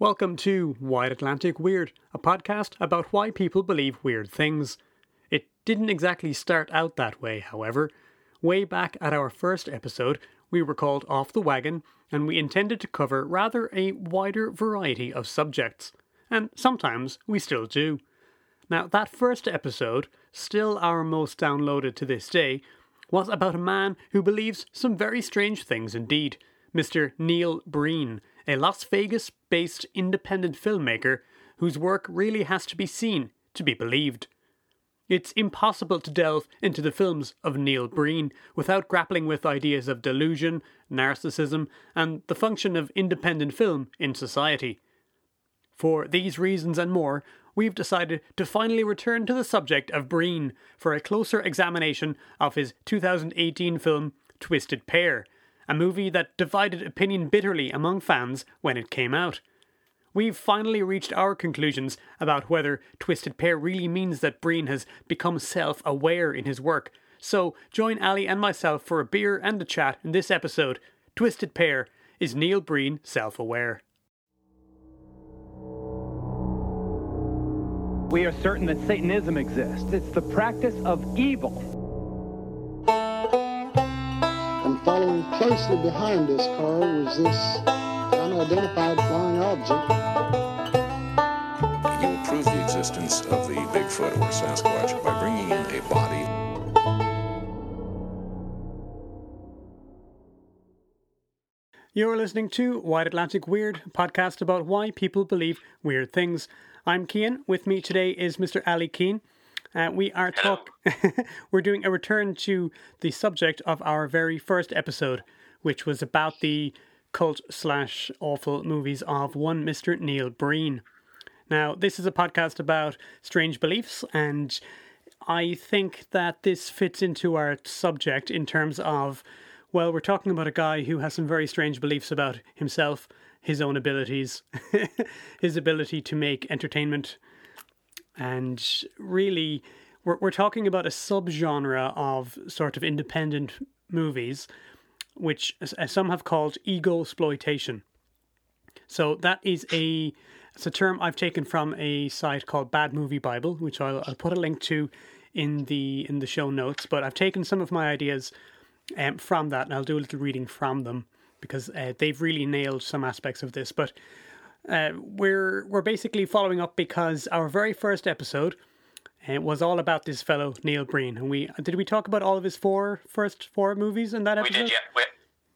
Welcome to Wide Atlantic Weird, a podcast about why people believe weird things. It didn't exactly start out that way, however. Way back at our first episode, we were called Off the Wagon, and we intended to cover rather a wider variety of subjects. And sometimes we still do. Now, that first episode, still our most downloaded to this day, was about a man who believes some very strange things indeed, Mr. Neil Breen a Las Vegas based independent filmmaker whose work really has to be seen to be believed. It's impossible to delve into the films of Neil Breen without grappling with ideas of delusion, narcissism, and the function of independent film in society. For these reasons and more, we've decided to finally return to the subject of Breen for a closer examination of his 2018 film Twisted Pair, a movie that divided opinion bitterly among fans when it came out. We've finally reached our conclusions about whether Twisted Pair really means that Breen has become self aware in his work. So join Ali and myself for a beer and a chat in this episode Twisted Pair Is Neil Breen Self Aware? We are certain that Satanism exists. It's the practice of evil following closely behind this car was this unidentified flying object. You will prove the existence of the Bigfoot or Sasquatch by bringing in a body. You're listening to Wide Atlantic Weird, podcast about why people believe weird things. I'm Kean. With me today is Mr. Ali Keane. Uh, we are talk. we're doing a return to the subject of our very first episode, which was about the cult slash awful movies of one Mr. Neil Breen. Now, this is a podcast about strange beliefs, and I think that this fits into our subject in terms of, well, we're talking about a guy who has some very strange beliefs about himself, his own abilities, his ability to make entertainment and really, we're, we're talking about a subgenre of sort of independent movies, which some have called ego exploitation. So that is a it's a term I've taken from a site called Bad Movie Bible, which I'll, I'll put a link to in the in the show notes. But I've taken some of my ideas um, from that, and I'll do a little reading from them because uh, they've really nailed some aspects of this. But uh, we're we're basically following up because our very first episode uh, was all about this fellow Neil Breen, and we did we talk about all of his four first four movies in that episode. We did, yeah. We,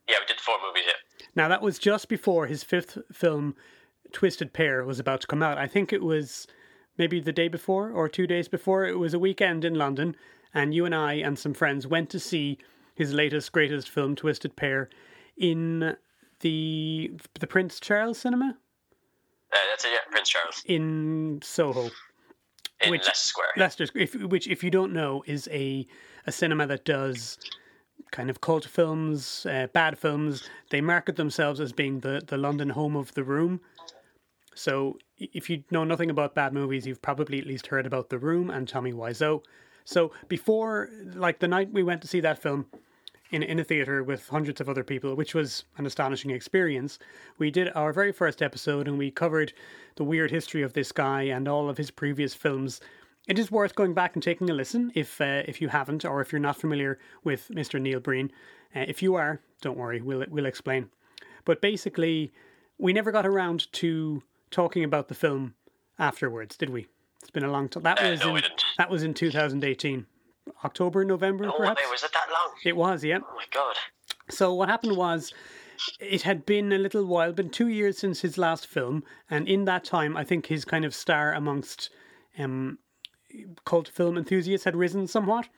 yeah, we did four movies. Yeah. Now that was just before his fifth film, Twisted Pair, was about to come out. I think it was maybe the day before or two days before. It was a weekend in London, and you and I and some friends went to see his latest greatest film, Twisted Pair, in the the Prince Charles Cinema. Uh, that's it, yeah, Prince Charles. In Soho. In which, Leicester Square. Leicester, if, which, if you don't know, is a, a cinema that does kind of cult films, uh, bad films. They market themselves as being the, the London home of the room. So if you know nothing about bad movies, you've probably at least heard about The Room and Tommy Wiseau. So before, like the night we went to see that film, in, in a theatre with hundreds of other people, which was an astonishing experience. We did our very first episode and we covered the weird history of this guy and all of his previous films. It is worth going back and taking a listen if uh, if you haven't or if you're not familiar with Mr. Neil Breen. Uh, if you are, don't worry, we'll we'll explain. But basically, we never got around to talking about the film afterwards, did we? It's been a long time. That uh, was no, in, that was in 2018. October, November, oh, perhaps. was it that long? It was, yeah. Oh my god. So what happened was, it had been a little while, been two years since his last film, and in that time, I think his kind of star amongst um, cult film enthusiasts had risen somewhat,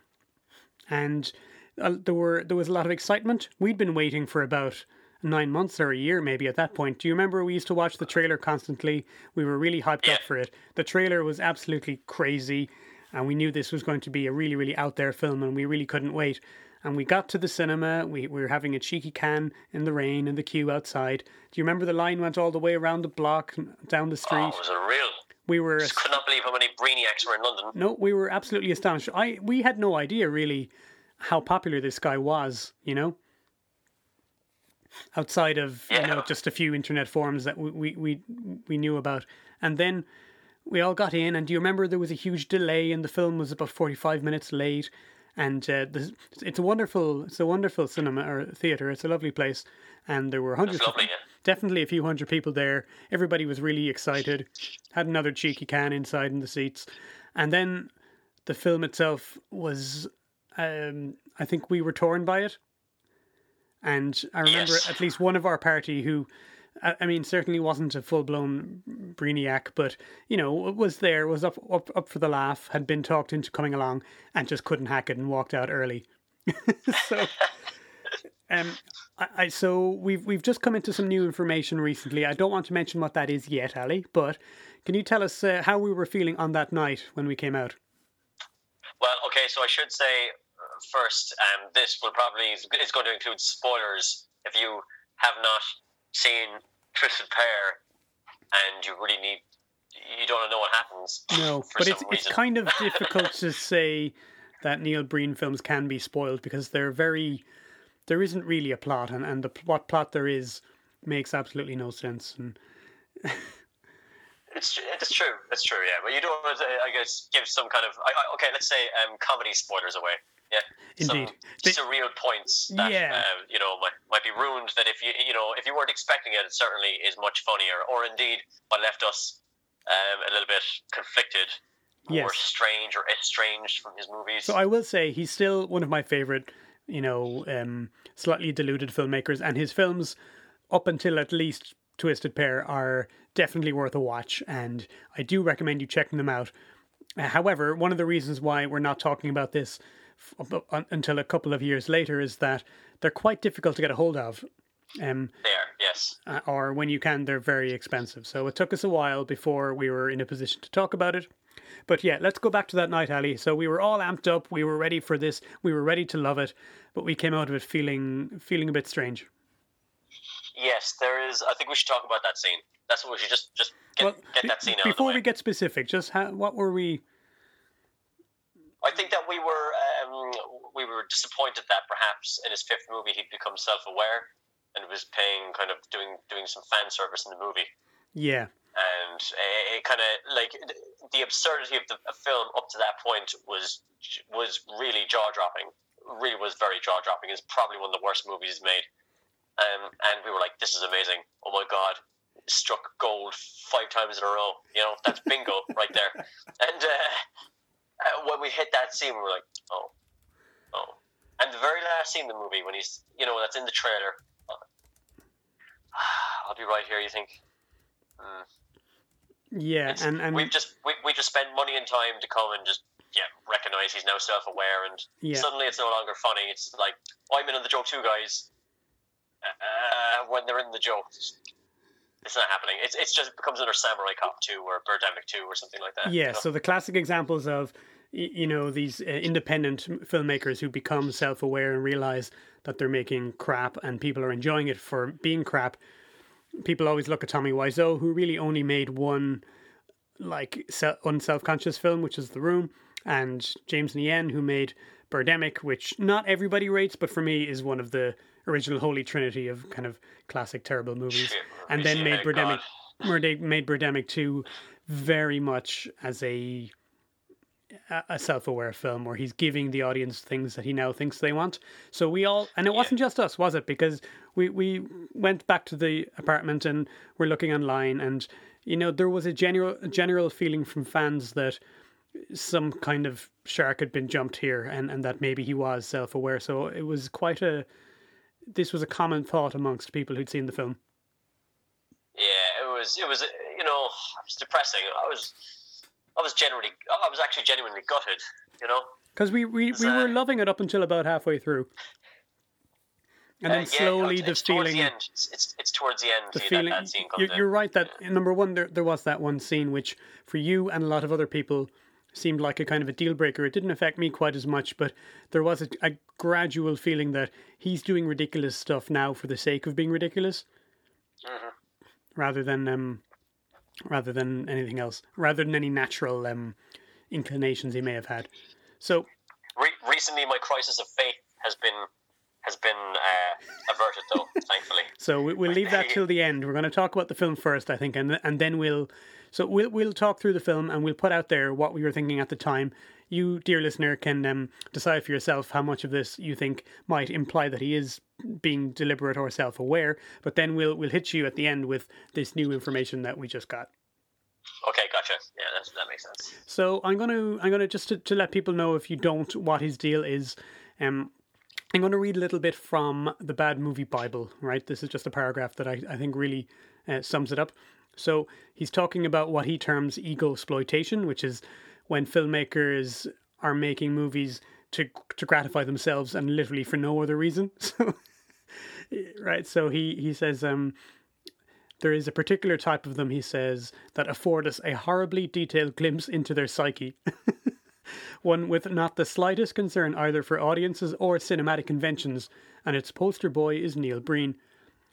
and uh, there were there was a lot of excitement. We'd been waiting for about nine months or a year maybe at that point. Do you remember we used to watch the trailer constantly? We were really hyped yeah. up for it. The trailer was absolutely crazy and we knew this was going to be a really, really out there film, and we really couldn't wait. And we got to the cinema. We, we were having a cheeky can in the rain in the queue outside. Do you remember the line went all the way around the block down the street? Oh, it was a real. We were. Just could not believe how many brainiacs were in London. No, we were absolutely astonished. I we had no idea really how popular this guy was. You know. outside of you know just a few internet forums that we, we we we knew about, and then we all got in. And do you remember there was a huge delay, and the film was about forty five minutes late. And uh, it's a wonderful, it's a wonderful cinema or theater. It's a lovely place, and there were hundreds, lovely, of, yeah. definitely a few hundred people there. Everybody was really excited. Had another cheeky can inside in the seats, and then the film itself was, um, I think we were torn by it. And I remember Yes. at least one of our party who, I mean, certainly wasn't a full blown brainiac, but you know, was there, was up up up for the laugh, had been talked into coming along, and just couldn't hack it and walked out early. so, um, I, I so we've we've just come into some new information recently. I don't want to mention what that is yet, Ali, but can you tell us uh, how we were feeling on that night when we came out? Well, okay, so I should say uh, first, um, this will probably is going to include spoilers if you have not seen Twisted Pair and you really need you don't know what happens. No, but it's it's kind of difficult to say that Neil Breen films can be spoiled because they're very there isn't really a plot and, and the what plot there is makes absolutely no sense and It's it's true. It's true. Yeah, but you don't. want to, I guess give some kind of I, I, okay. Let's say um, comedy spoilers away. Yeah, Indeed. Some surreal points that Yeah. uh, you know might, might be ruined. That if you you know if you weren't expecting it, it certainly is much funnier. Or indeed, what left us um, a little bit conflicted, or strange or estranged from his movies. So I will say he's still one of my favorite, you know, um, slightly deluded filmmakers, and his films, up until at least Twisted Pair, are definitely worth a watch, and I do recommend you checking them out. Uh, However, one of the reasons why we're not talking about this f- up- un- until a couple of years later is that they're quite difficult to get a hold of. Um, there, yes. uh, or when you can, they're very expensive. So it took us a while before we were in a position to talk about it. But yeah, let's go back to that night, Ali. So we were all amped up. We were ready for this. We were ready to love it, but we came out of it feeling feeling a bit strange. Yes, there is. I think we should talk about that scene. That's what we should just just get, Well, get that scene out before of the way. we get specific, just how, what were we? I think that we were um, we were disappointed that perhaps in his fifth movie he'd become self-aware and was paying kind of doing doing some fan service in the movie, Yeah, and it, it kind of like the absurdity of the film up to that point was was really jaw dropping. Really was very jaw dropping. It's probably one of the worst movies he's made, um, and we were like, "This is amazing! Oh my god!" Struck gold five times in a row. You know that's bingo right there. And uh, when we hit that scene, we were like, "Oh, oh!" And the very last scene in the movie, when he's, you know, that's in the trailer. uh, I'll be right here. You think? Hmm. yeah, It's- and and we've just we, we just spent money and time to come and just yeah recognize he's now self-aware and Yeah. suddenly it's no longer funny it's like oh, i'm in on the joke too guys uh, when they're in the joke it's, not happening it's, it's just it becomes another samurai cop 2 or birdemic 2 or something like that you Yeah, know? so the classic examples of you know these uh, independent filmmakers who become self-aware and realize that they're making crap and people are enjoying it for being crap. People always look at Tommy Wiseau, who really only made one like se- unself-conscious film, which is The Room, and James Nguyen, who made Birdemic, which not everybody rates, but for me is one of the original holy trinity of kind of classic terrible movies. And then yeah, made Birdemic, made Birdemic 2 very much as a a- self-aware film where he's giving the audience things that he now thinks they want. So we all and it wasn't just us, was it? Because we we went back to the apartment and we're looking online and you know there was a general a general feeling from fans that some kind of shark had been jumped here and and that maybe he was self-aware. So it was quite a this was a common thought amongst people who'd seen the film. yeah it was it was you know it was depressing. I was i was genuinely i was actually genuinely gutted you know? Because we, we, we uh, were loving it up until about halfway through. And then Uh, yeah, slowly it's, the it's towards feeling the end. It's, it's, it's towards the end the that, feeling that scene comes you're, you're right that number one there, there was that one scene which for you and a lot of other people seemed like a kind of a deal breaker it didn't affect me quite as much but there was a, a gradual feeling that he's doing ridiculous stuff now for the sake of being ridiculous Mm-hmm. rather than um rather than anything else rather than any natural um inclinations he may have had so Re- recently my crisis of faith has been has been uh, averted, though, thankfully. So we, we'll leave that till the end. We're going to talk about the film first, I think, and and then we'll so we'll we'll talk through the film and we'll put out there what we were thinking at the time. You, dear listener, can um, decide for yourself how much of this you think might imply that he is being deliberate or self-aware. But then we'll we'll hit you at the end with this new information that we just got. Okay, gotcha. Yeah, that's, that makes sense. So I'm gonna I'm gonna just to, to let people know if you don't what his deal is. Um, I'm going to read a little bit from the Bad Movie Bible, right? This is just a paragraph that I, I think really uh, sums it up. So he's talking about what he terms ego exploitation, which is when filmmakers are making movies to to gratify themselves and literally for no other reason. So, right? So he he says um, there is a particular type of them. He says that afford us a horribly detailed glimpse into their psyche. one with not the slightest concern either for audiences or cinematic conventions, and its poster boy is Neil Breen.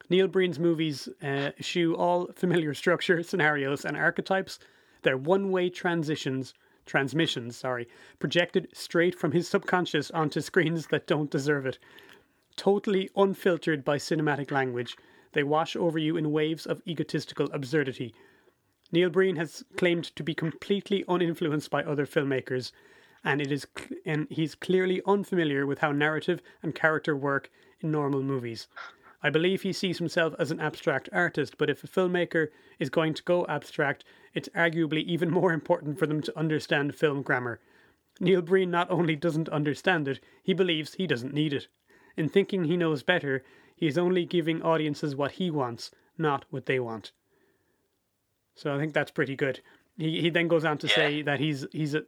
Neil Breen's movies uh, eschew all familiar structure, scenarios, and archetypes. They're one-way transitions, transmissions, sorry, projected straight from his subconscious onto screens that don't deserve it. Totally unfiltered by cinematic language, they wash over you in waves of egotistical absurdity. Neil Breen has claimed to be completely uninfluenced by other filmmakers, and it is cl- and he's clearly unfamiliar with how narrative and character work in normal movies. I believe he sees himself as an abstract artist, but if a filmmaker is going to go abstract, it's arguably even more important for them to understand film grammar. Neil Breen not only doesn't understand it, he believes he doesn't need it. In thinking he knows better, he is only giving audiences what he wants, not what they want. So I think that's pretty good. He he then goes on to Yeah. say that he's he's a,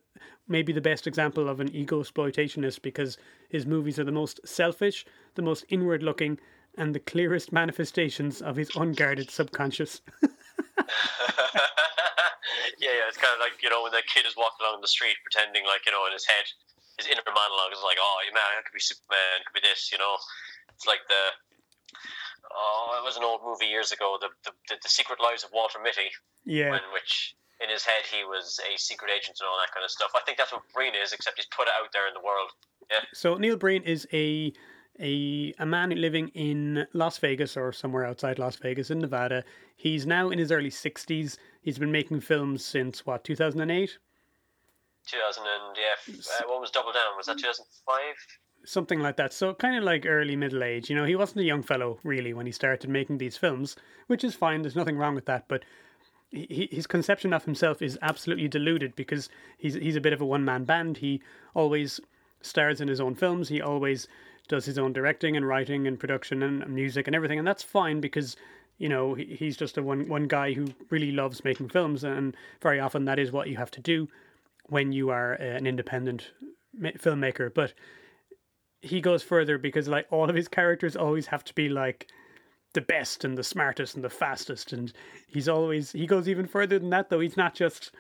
maybe the best example of an ego exploitationist because his movies are the most selfish, the most inward looking, and the clearest manifestations of his unguarded subconscious. yeah, yeah, it's kind of like you know when the kid is walking along the street pretending like you know in his head, his inner monologue is like, oh you man, I could be Superman, could be this, you know. It's like the oh, it was an old movie years ago, the the, the, the Secret Lives of Walter Mitty, yeah, in which in his head he was a secret agent and all that kind of stuff. I think that's what Breen is, except he's put it out there in the world. Yeah, So Neil Breen is a a a man living in Las Vegas or somewhere outside Las Vegas in Nevada. He's now in his early sixties. He's been making films since what two thousand and eight, 2000 and yeah, uh, what was Double Down? Was that 2005? something like that. So kind of like early middle age. You know, he wasn't a young fellow really when he started making these films, which is fine. There's nothing wrong with that, but. He, his conception of himself is absolutely deluded because he's he's a bit of a one man band. He always stars in his own films. He always does his own directing and writing and production and music and everything, and that's fine because you know he's just a one one guy who really loves making films, and very often that is what you have to do when you are uh, an independent filmmaker. But he goes further because like all of his characters always have to be like the best and the smartest and the fastest and he's always he goes even further than that though he's not just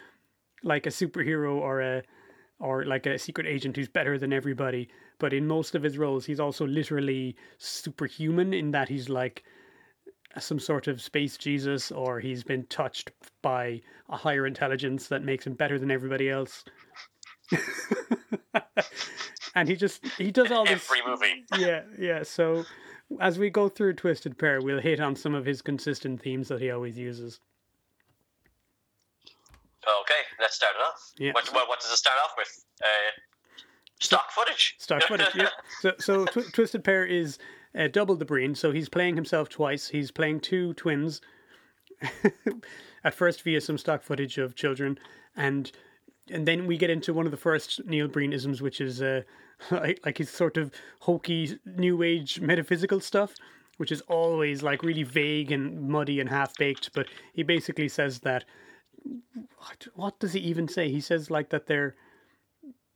like a superhero or a or like a secret agent who's better than everybody but in most of his roles he's also literally superhuman in that he's like some sort of space jesus or he's been touched by a higher intelligence that makes him better than everybody else and he just he does all this Every movie. yeah, yeah. So as we go through Twisted Pair, we'll hit on some of his consistent themes that he always uses. Okay, let's start it off. Yeah. What, what, what does it start off with? Uh, stock footage. Stock footage, yeah. So, so Tw- Twisted Pair is uh, double the Breen. So he's playing himself twice. He's playing two twins. At first, via some stock footage of children, and and then we get into one of the first Neil Breenisms, which is uh, like like his sort of hokey new age metaphysical stuff, which is always like really vague and muddy and half baked. But he basically says that what, what does he even say? He says like that they're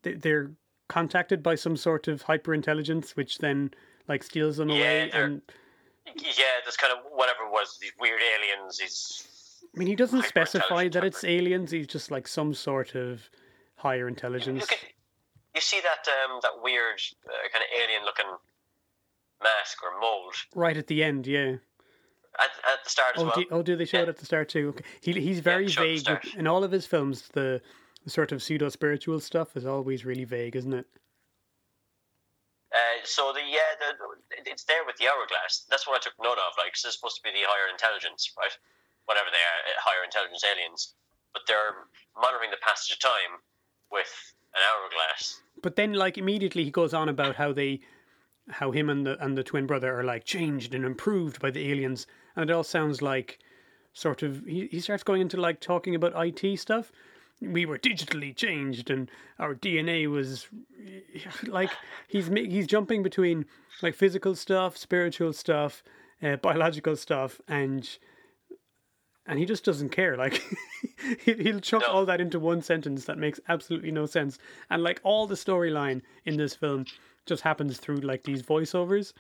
they- they're contacted by some sort of hyper intelligence, which then like steals them Yeah, away. And Yeah, there's kind of whatever it was, these weird aliens, these I mean, he doesn't specify that it's aliens. He's just like some sort of higher intelligence. At, you see that um, that weird uh, kind of alien looking mask or mold Right at the end, yeah. At, at the start as Oh, well. do, oh, do they show it at the start too? Okay. He he's very show it at the vague with, in all of his films. The, the sort of pseudo spiritual stuff is always really vague, isn't it? Uh, so the yeah, the, it's there with the hourglass. That's what I took note of. Like, 'cause it's supposed to be the higher intelligence, right? Whatever they are, uh, higher intelligence aliens. But they're monitoring the passage of time with an hourglass. But then, like immediately, he goes on about how they, how him and the and the twin brother are like changed and improved by the aliens, and it all sounds like, sort of. He he starts going into like talking about IT stuff. We were digitally changed, and our DNA was, like he's he's jumping between like physical stuff, spiritual stuff, uh, biological stuff, and and he just doesn't care. Like he- he'll chuck No. all that into one sentence that makes absolutely no sense. And like all the storyline in this film just happens through like these voiceovers.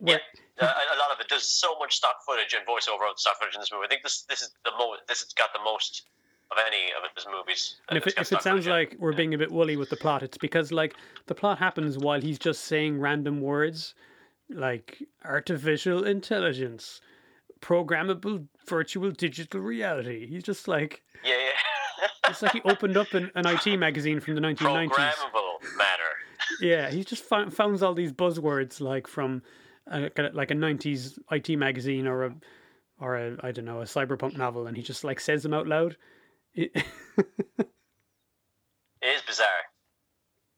Yeah, uh, a lot of it. There's so much stock footage and voiceover of stock footage in this movie. I think this this is the most. This has got the most of any of his movies. And if it, if it sounds in. like we're being a bit woolly with the plot, it's because like the plot happens while he's just saying random words like artificial intelligence, programmable virtual digital reality. He's just like yeah, yeah. it's like he opened up an, an IT magazine from the 1990s. Programmable matter. Yeah, he just found, founds all these buzzwords like from a, like a '90s IT magazine or a or a I don't know a cyberpunk novel, and he just like says them out loud. It- It is bizarre.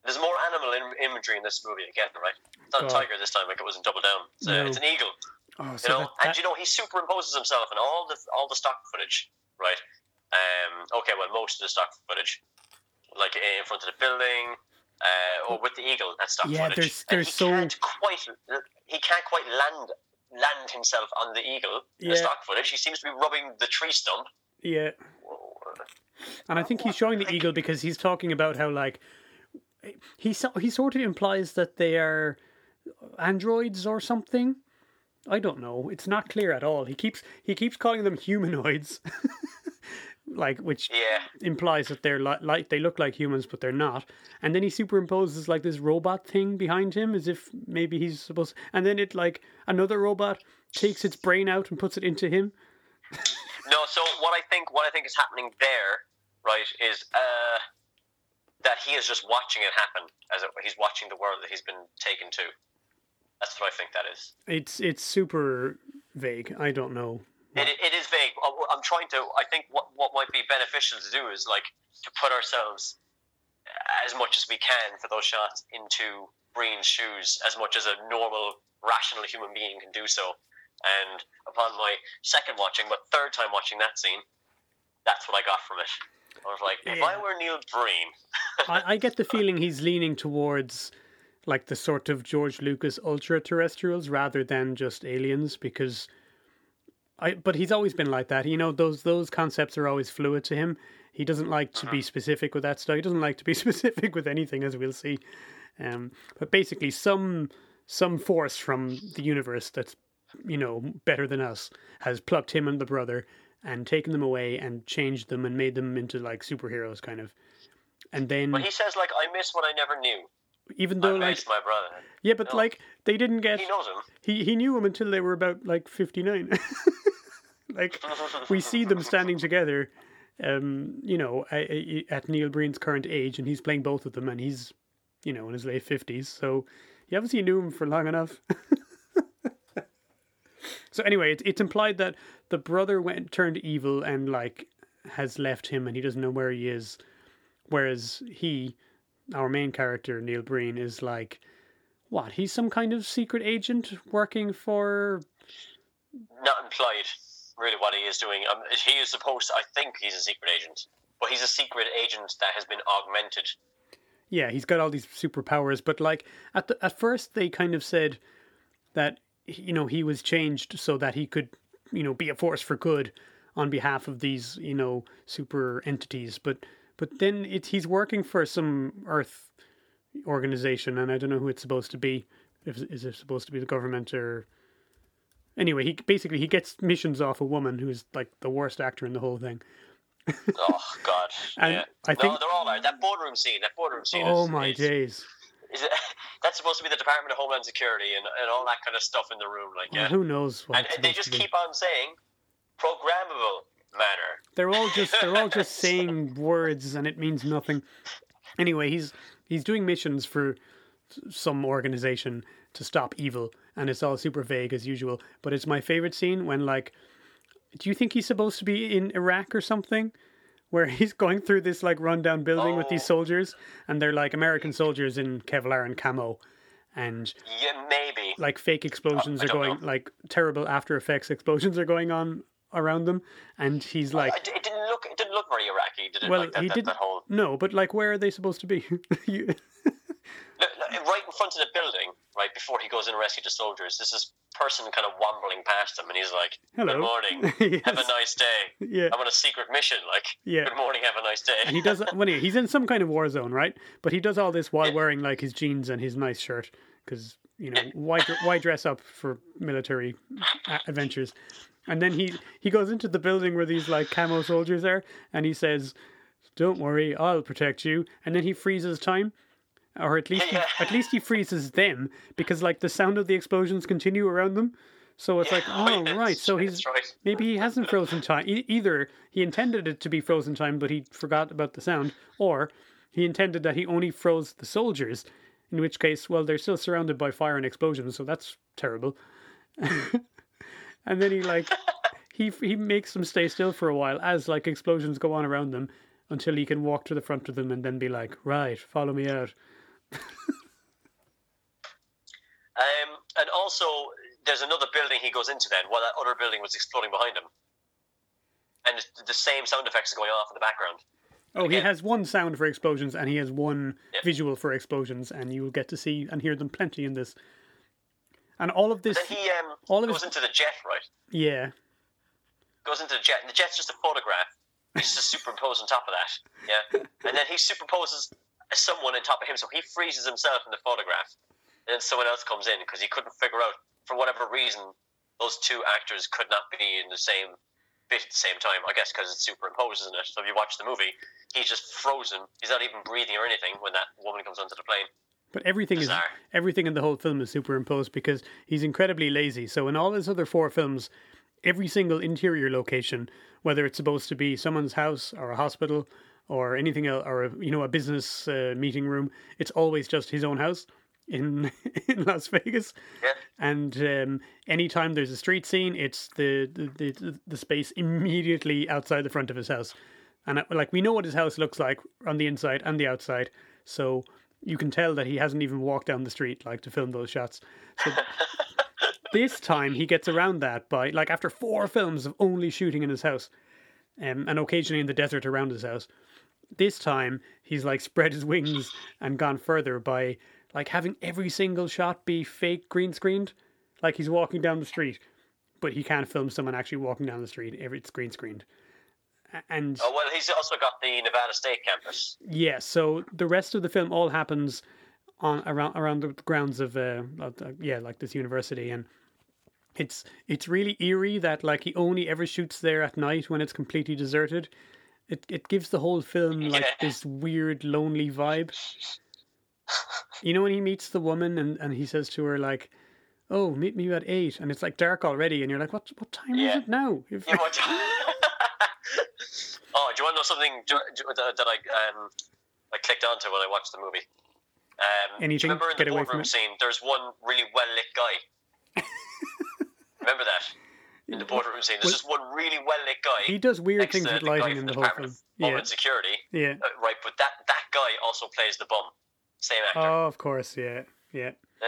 There's more animal im- imagery in this movie again, right? It's not God. a tiger this time, like it was in Double Down. It's, a, No. it's an eagle. oh, You know, that, and you know he superimposes himself in all the all the stock footage, right? Um, okay, well, most of the stock footage, like in front of the building, uh, or with the eagle, that's stock Yeah, footage. there's- And there's he so- can't quite he can't quite land land himself on the eagle in the stock footage. He seems to be rubbing the tree stump. yeah, and I think he's showing the eagle because he's talking about how like he he sort of implies that they are androids or something. I don't know. It's not clear at all. He keeps he keeps calling them humanoids, like which Yeah, implies that they're li- like they look like humans but they're not. And then he superimposes like this robot thing behind him as if maybe he's supposed and then it like another robot takes its brain out and puts it into him. No, so what I think what I think is happening there, right, is uh, that he is just watching it happen as it, he's watching the world that he's been taken to. That's what I think that is. it's it's super vague. I don't know It, it is vague. Uh, I- I'm trying to. I think what what might be beneficial to do is like to put ourselves as much as we can for those shots into Breen's shoes, as much as a normal, rational human being can do so. And upon my second watching, but third time watching that scene, that's what I got from it. I was like, if I were Neil Breen, I, I get the feeling he's leaning towards like the sort of george lucas ultra terrestrials rather than just aliens because I, but he's always been like that. You know, those those concepts are always fluid to him. He doesn't like to be specific with that stuff. He doesn't like to be specific with anything, as we'll see. Um, but basically, some some force from the universe that's you know better than us has plucked him and the brother and taken them away and changed them and made them into like superheroes, kind of. And then, but he says like, I miss what I never knew. even I though like miss my brother. yeah, but No. like they didn't get He knows him. he he knew him until they were about like 59 like we see them standing together um you know at neil breen's current age and he's playing both of them and he's you know in his late 50s so he obviously knew him for long enough. So anyway it's, it's implied that the brother went turned evil and like has left him and he doesn't know where he is. Whereas he our main character neil breen is like what he's some kind of secret agent working for not implied really what he is doing. Um, he is supposed. To, I think he's a secret agent, but he's a secret agent that has been augmented. yeah he's got all these superpowers but like at the, at first they kind of said that you know he was changed so that he could you know be a force for good on behalf of these you know super entities but but then it he's working for some earth organization and i don't know who it's supposed to be if is it supposed to be the government or anyway he basically he gets missions off a woman who's like the worst actor in the whole thing Oh God! And yeah. I think- no, they're all right. That boardroom scene. That boardroom scene. oh is, my is, days Is it, that's supposed to be the Department of Homeland Security and, and all that kind of stuff in the room, like Well, yeah. who knows what and they just keep on saying programmable matter. They're all just they're all just saying words and it means nothing. Anyway, he's he's doing missions for some organization to stop evil, and it's all super vague as usual. But it's my favorite scene when like, do you think he's supposed to be in Iraq or something? Where he's going through this like rundown building with these Oh. soldiers, and they're like American soldiers in Kevlar and camo, and Yeah, maybe. like fake explosions are going, know. like terrible After Effects explosions are going on around them, and he's like, I- it didn't look. It didn't look very Iraqi, did it? well, like that, he didn't. that whole No, but like, where are they supposed to be? You- right in front of the building, right before he goes in and rescue the soldiers. This is person kind of wambling past him, and he's like, Hello. "Good morning, have a nice day. yeah, I'm on a secret mission. Like, Yeah. good morning, have a nice day." and he does. When he, he's in some kind of war zone, right? But he does all this while Yeah. wearing like his jeans and his nice shirt, because you know why why dress up for military adventures? And then he he goes into the building where these like camo soldiers are, and he says, "Don't worry, I'll protect you." And then he freezes time, or at least Yeah. he, at least he freezes them because like the sound of the explosions continue around them. So it's like, Oh, oh yeah, right, so he's right. maybe he hasn't frozen time. E- either he intended it to be frozen time, but he forgot about the sound, or he intended that he only froze the soldiers. In which case, well, they're still surrounded by fire and explosions, so that's terrible. and then he like he he makes them stay still for a while as like explosions go on around them until he can walk to the front of them and then be like, right, follow me out. Um, and also, there's another building he goes into then, while that other building was exploding behind him, and the same sound effects are going off in the background. Oh, he has one sound for explosions and he has one Yeah. visual for explosions, and you will get to see and hear them plenty in this. And all of this, he um, all of goes his- into the jet, right? yeah, Goes into the jet, and the jet's just a photograph. He's just superimposed on top of that, yeah. And then he superimposes someone on top of him, so he freezes himself in the photograph. And then someone else comes in because he couldn't figure out, for whatever reason, those two actors could not be in the same bit at the same time. I guess because it's superimposed, isn't it? So if you watch the movie, he's just frozen. He's not even breathing or anything when that woman comes onto the plane. but everything is everything in the whole film is superimposed because he's incredibly lazy. So in all his other four films, every single interior location, whether it's supposed to be someone's house or a hospital or anything else, or a, you know a business uh, meeting room, it's always just his own house in in Las Vegas. Yeah. And um, anytime there's a street scene, it's the the, the the space immediately outside the front of his house, and uh, like we know what his house looks like on the inside and the outside, so you can tell that he hasn't even walked down the street like to film those shots. So this time he gets around that by like after four films of only shooting in his house, um, and occasionally in the desert around his house. This time he's like spread his wings and gone further by like having every single shot be fake green screened, like he's walking down the street, but he can't film someone actually walking down the street. Every it's green screened, and Oh well, he's also got the Nevada State campus. yeah, so the rest of the film all happens on around around the grounds of uh, yeah, like this university, and it's it's really eerie that like he only ever shoots there at night when it's completely deserted. It it gives the whole film like Yeah. this weird lonely vibe. You know when he meets the woman and, and he says to her like, "Oh, meet me at 8. and it's like dark already, and you're like, "What what time Yeah. is it now?" Yeah, what- oh, do you want to know something do, do, that, that I um I clicked onto when I watched the movie? Um, Anything? Remember in Get the boardroom scene, there's one really well lit guy. remember that in the boardroom scene? There's just one really well lit guy. he does weird things with lighting in the the whole film. Yeah, Security, yeah. uh, right? But that that guy also plays the bum, same actor. Oh, of course, yeah, yeah. Uh,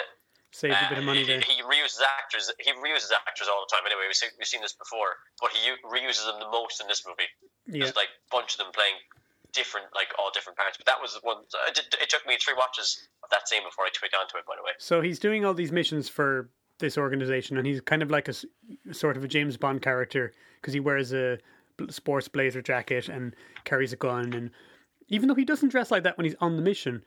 Saves a bit of Uh, money he, there. he reuses actors. He reuses actors all the time. Anyway, we've seen, we've seen this before, but he reuses them the most in this movie. Yeah, There's like a bunch of them playing different, like all different parts. But that was one. It, it took me three watches of that scene before I tweaked onto it. By the way, so he's doing all these missions for this organization, and he's kind of like a sort of a James Bond character because he wears a sports blazer jacket and carries a gun, and even though he doesn't dress like that when he's on the mission,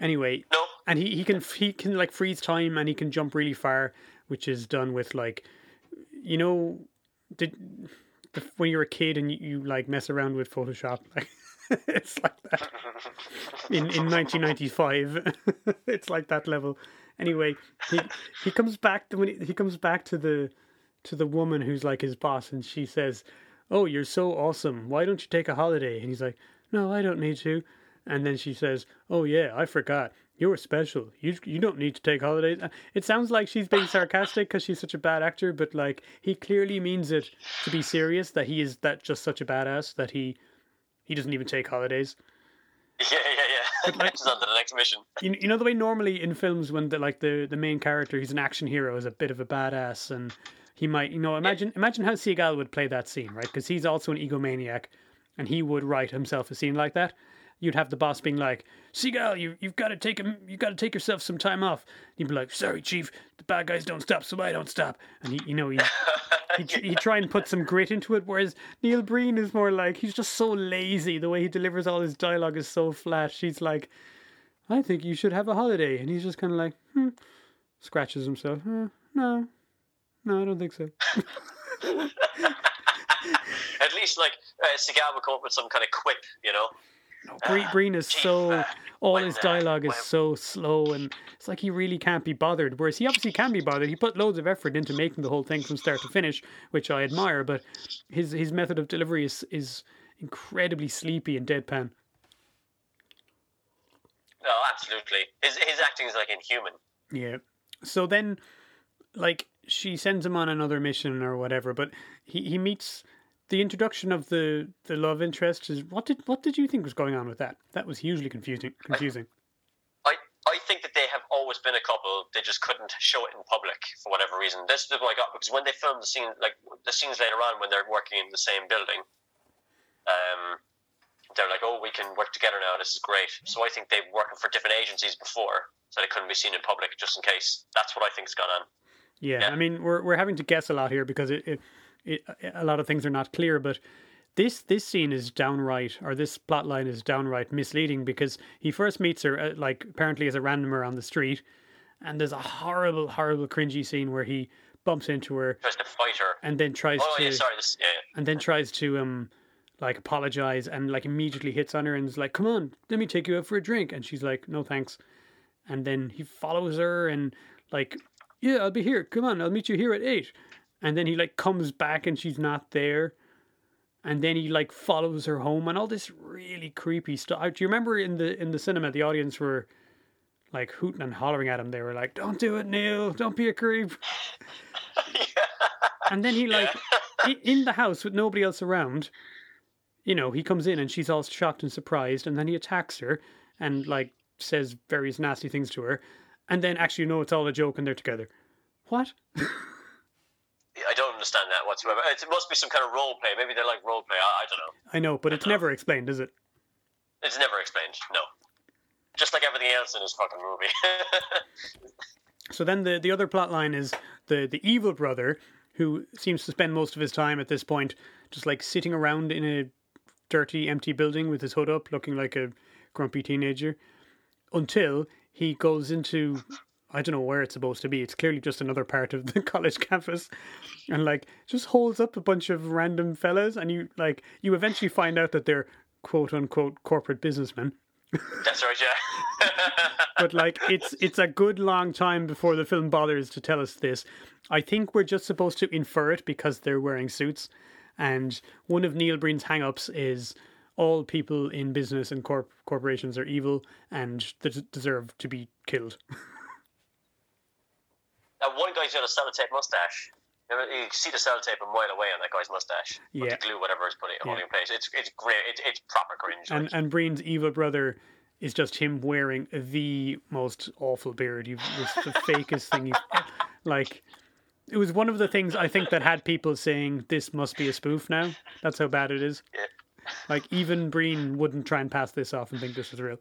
anyway, no, and he, he can he can like freeze time and he can jump really far, which is done with like, you know, did the, when you're a kid and you, you like mess around with Photoshop, like it's like that in in 1995. it's like that level. Anyway, he he comes back to when he, he comes back to the to the woman who's like his boss, and she says, "Oh, you're so awesome. Why don't you take a holiday?" And he's like, "No, I don't need to." And then she says, "Oh yeah, I forgot. You're special. You you don't need to take holidays. Uh, It sounds like she's being sarcastic because she's such a bad actor, but like he clearly means it to be serious. That he is that just such a badass that he he doesn't even take holidays. Yeah, yeah, yeah. Just on to the next mission. You, you know the way normally in films when the like the the main character he's an action hero is a bit of a badass and he might you know imagine imagine how Seagal would play that scene right because he's also an egomaniac and he would write himself a scene like that. You'd have the boss being like, "Seagal, you you've got to take him. You got to take yourself some time off." He'd be like, "Sorry, chief, the bad guys don't stop, so I don't stop." And he, you know, he he he try and put some grit into it. Whereas Neil Breen is more like he's just so lazy. The way he delivers all his dialogue is so flat. She's like, "I think you should have a holiday," and he's just kind of like, hmm, scratches himself. "Uh, no, no, I don't think so. At least, like, uh, Seagal would come up with some kind of quip, you know? Breen, ah, Breen is so all when, his dialogue is so slow and it's like he really can't be bothered. Whereas he obviously can be bothered. He put loads of effort into making the whole thing from start to finish, which I admire. But his his method of delivery is is incredibly sleepy and deadpan. No, absolutely. His, his acting is, like, inhuman. Yeah. So then, like, she sends him on another mission or whatever, but he, he meets the introduction of the, the love interest. Is what did what did you think was going on with that? That was hugely confusing. Confusing. I, I think that they have always been a couple. They just couldn't show it in public for whatever reason. This is what I got because when they filmed the scene, like the scenes later on when they're working in the same building, um, they're like, "Oh, we can work together now. This is great." So I think they've worked for different agencies before, so they couldn't be seen in public just in case. That's what I think's gone on. Yeah, Yeah. I mean we're we're having to guess a lot here because it, it, it a lot of things are not clear, but this this scene is downright or this plot line is downright misleading because he first meets her uh, like apparently as a randomer on the street and there's a horrible horrible cringy scene where he bumps into her Tries to fight her. and then tries Oh to yeah, sorry. This yeah. yeah. and then tries to um like apologize and like immediately hits on her and is like come on let me take you out for a drink and she's like no thanks and then he follows her and like yeah i'll be here come on i'll meet you here at eight and then he like comes back and she's not there and then he like follows her home and all this really creepy stuff. Do you remember in the in the cinema the audience were like hooting and hollering at him. They were like don't do it neil. Don't be a creep. And then he like in the house with nobody else around you know he comes in and she's all shocked and surprised and then he attacks her and like says various nasty things to her and then actually no it's all a joke and they're together. What understand that whatsoever. It must be some kind of role play. Maybe they're like role play. I, I don't know. i know but it's never explained is it It's never explained. No. Just like everything else in this fucking movie. so then the the other plot line is the the evil brother who seems to spend most of his time at this point just like sitting around in a dirty empty building with his hood up looking like a grumpy teenager until he goes into I don't know where it's supposed to be. It's clearly just another part of the college campus, and like just holds up a bunch of random fellas, and you like you eventually find out that they're quote unquote corporate businessmen. That's right, yeah. But like it's it's a good long time before the film bothers to tell us this. I think we're just supposed to infer it because they're wearing suits, and one of Neil Breen's hang-ups is all people in business and corp- corporations are evil and they deserve to be killed. that one guy's got a sellotape mustache. You know, you can see the sellotape a mile away on that guy's mustache. With Yeah. the glue, whatever is putting holding Yeah. in place. It's it's great. It's, it's proper cringe. and like. and Breen's evil brother is just him wearing the most awful beard. You've it's the fakest thing. You've, like it was one of the things I think that had people saying this must be a spoof. Now that's how bad it is. Yeah. Like even Breen wouldn't try and pass this off and think this is real.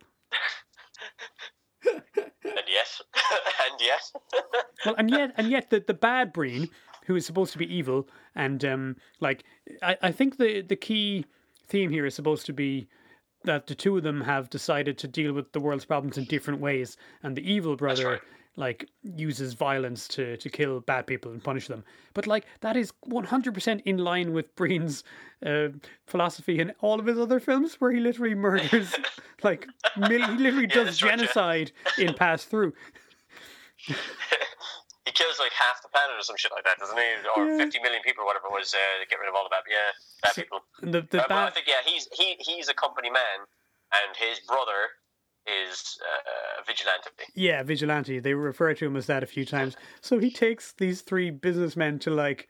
and yes, and yes. Well, and yet, and yet, the, the bad Breen, who is supposed to be evil, and um, like I, I think the the key theme here is supposed to be that the two of them have decided to deal with the world's problems in different ways, and the evil brother right. Like uses violence to to kill bad people and punish them. But like that is one hundred percent in line with Breen's uh, philosophy in all of his other films, where he literally murders like mil- he literally does that's right, genocide in Pass Through. he kills like half the planet or some shit like that, doesn't he? Or Yeah. 50 million people, or whatever it was, uh, to get rid of all the bad, yeah, bad people. And the the Uh, but I think yeah, he's he he's a company man, and his brother is uh, vigilante. Yeah, vigilante. They refer to him as that a few times. So he takes these three businessmen to like,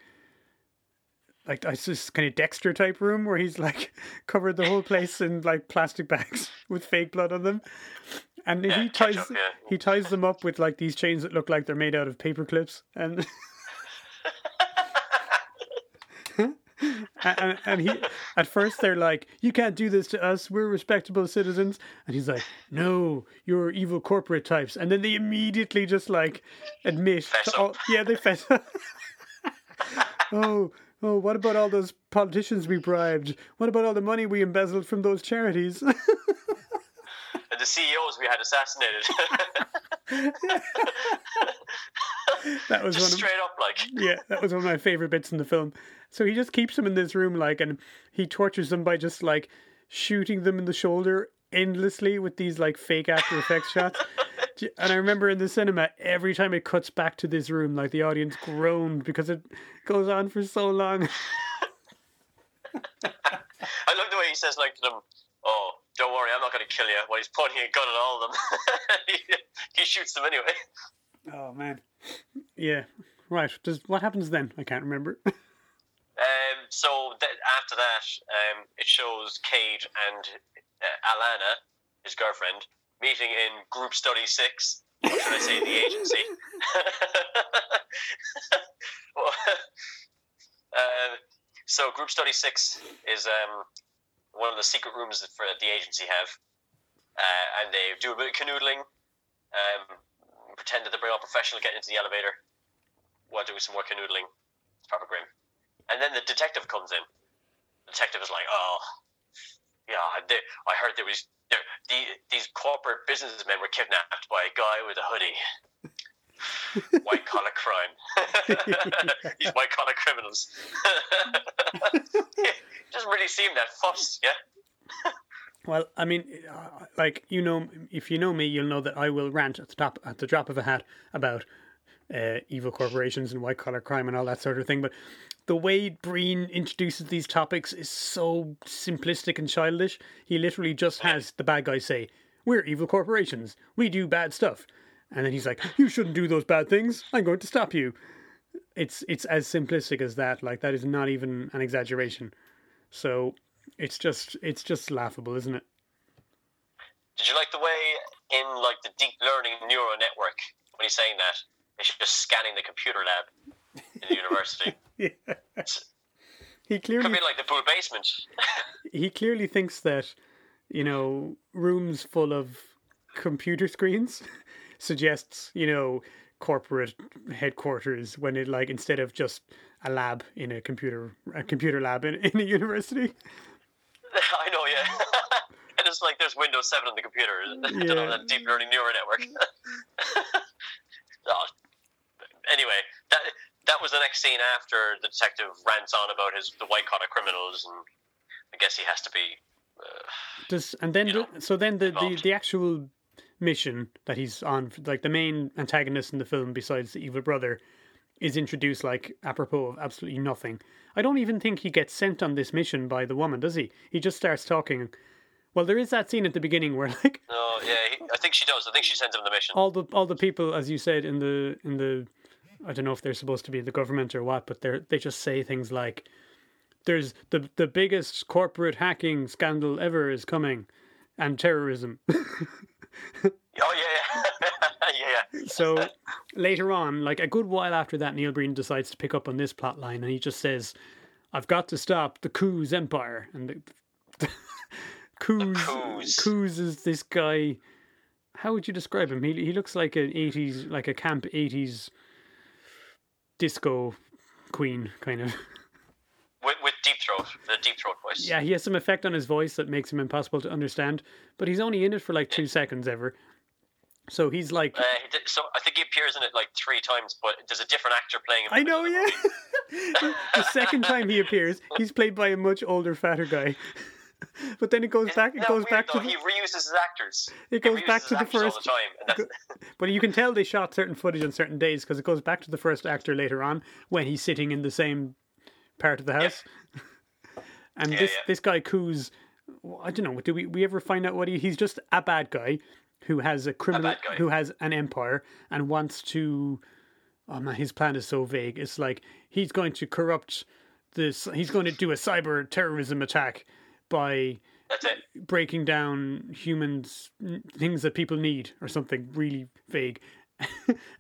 like this kind of Dexter type room where he's like covered the whole place in like plastic bags with fake blood on them, and Yeah, he ties ketchup, yeah. he ties them up with like these chains that look like they're made out of paper clips, and and, and he at first they're like, "You can't do this to us. We're respectable citizens," and he's like, "No, you're evil corporate types." And then they immediately just like admit, all, yeah, they fess. up. oh, oh, what about all those politicians we bribed? What about all the money we embezzled from those charities? And the CEOs we had assassinated. that was Just one of straight up, like. yeah, that was one of my favorite bits in the film. So he just keeps them in this room, like, and he tortures them by just like shooting them in the shoulder endlessly with these like fake After Effects shots. And I remember in the cinema, every time it cuts back to this room, like the audience groaned because it goes on for so long. I love the way he says, like, to them, oh, don't worry, I'm not going to kill you. While he's pointing a gun at all of them. he, he shoots them anyway. Oh man, yeah, right. Does what happens then? I can't remember. Um, so th- after that, um, it shows Cade and uh, Alana, his girlfriend, meeting in Group Study 6. Or should I say the agency? Well, um, so Group Study 6 is um, one of the secret rooms that for the agency have. Uh, and they do a bit of canoodling, um, pretend that they bring all professional, get into the elevator while doing some more canoodling. It's proper grim. And then the detective comes in. The detective is like, "Oh, yeah, they, I heard there was there, the, these corporate businessmen were kidnapped by a guy with a hoodie. white collar crime. these white collar criminals. Doesn't really seem that fussed, yeah. Well, I mean, uh, like you know, if you know me, you'll know that I will rant at the top at the drop of a hat about uh, evil corporations and white collar crime and all that sort of thing. But the way Breen introduces these topics is so simplistic and childish. He literally just has the bad guy say, "We're evil corporations. We do bad stuff," and then he's like, "You shouldn't do those bad things. I'm going to stop you." It's it's as simplistic as that. Like that is not even an exaggeration. So it's just it's just laughable, isn't it? Did you like the way in like the deep learning neural network when he's saying that it's just scanning the computer lab in the university? Yeah. He Could clearly be like the pool basement. he clearly thinks that you know rooms full of computer screens suggests you know corporate headquarters when it like instead of just a lab in a computer a computer lab in, in a university I know, yeah. and it's like there's Windows 7 on the computer. I don't know, Yeah. that deep learning neural network. Oh, anyway, that that was the next scene after the detective rants on about his the white collar criminals, and I guess he has to be. Uh, Does and then the, know, so then the, the involved. the actual mission that he's on, like the main antagonist in the film, besides the evil brother, is introduced like apropos of absolutely nothing. I don't even think he gets sent on this mission by the woman, does he? He just starts talking. Well, there is that scene at the beginning where like Oh yeah, he, I think she does. I think she sends him the mission. all the all the people, as you said in the in the, I don't know if they're supposed to be the government or what, but they they just say things like, "There's the the biggest corporate hacking scandal ever is coming, and terrorism." Oh yeah, yeah, so later on, like a good while after that, Neil Breen decides to pick up on this plot line, and he just says, "I've got to stop the Coos Empire." And the, Coos, Coos. Coos is this guy. How would you describe him? He he looks like an eighties, like a camp eighties disco queen kind of. With, with deep throat, the deep throat voice. Yeah, he has some effect on his voice that makes him impossible to understand, but he's only in it for like two seconds ever. So he's like, Uh, he did, so I think he appears in it like three times, but there's a different actor playing him. I know, yeah. the second time he appears, he's played by a much older, fatter guy. But then it goes back. It goes back to. The, he reuses his actors. It goes back to the first- the time. And but you can tell they shot certain footage on certain days because it goes back to the first actor later on when he's sitting in the same part of the house. and Yeah, this yeah. this guy Coos, I don't know. Do we we ever find out what he? He's just a bad guy who has a criminal guy. who has an empire and wants to oh man his plan is so vague it's like he's going to corrupt this he's going to do a cyber terrorism attack by breaking down humans things that people need or something really vague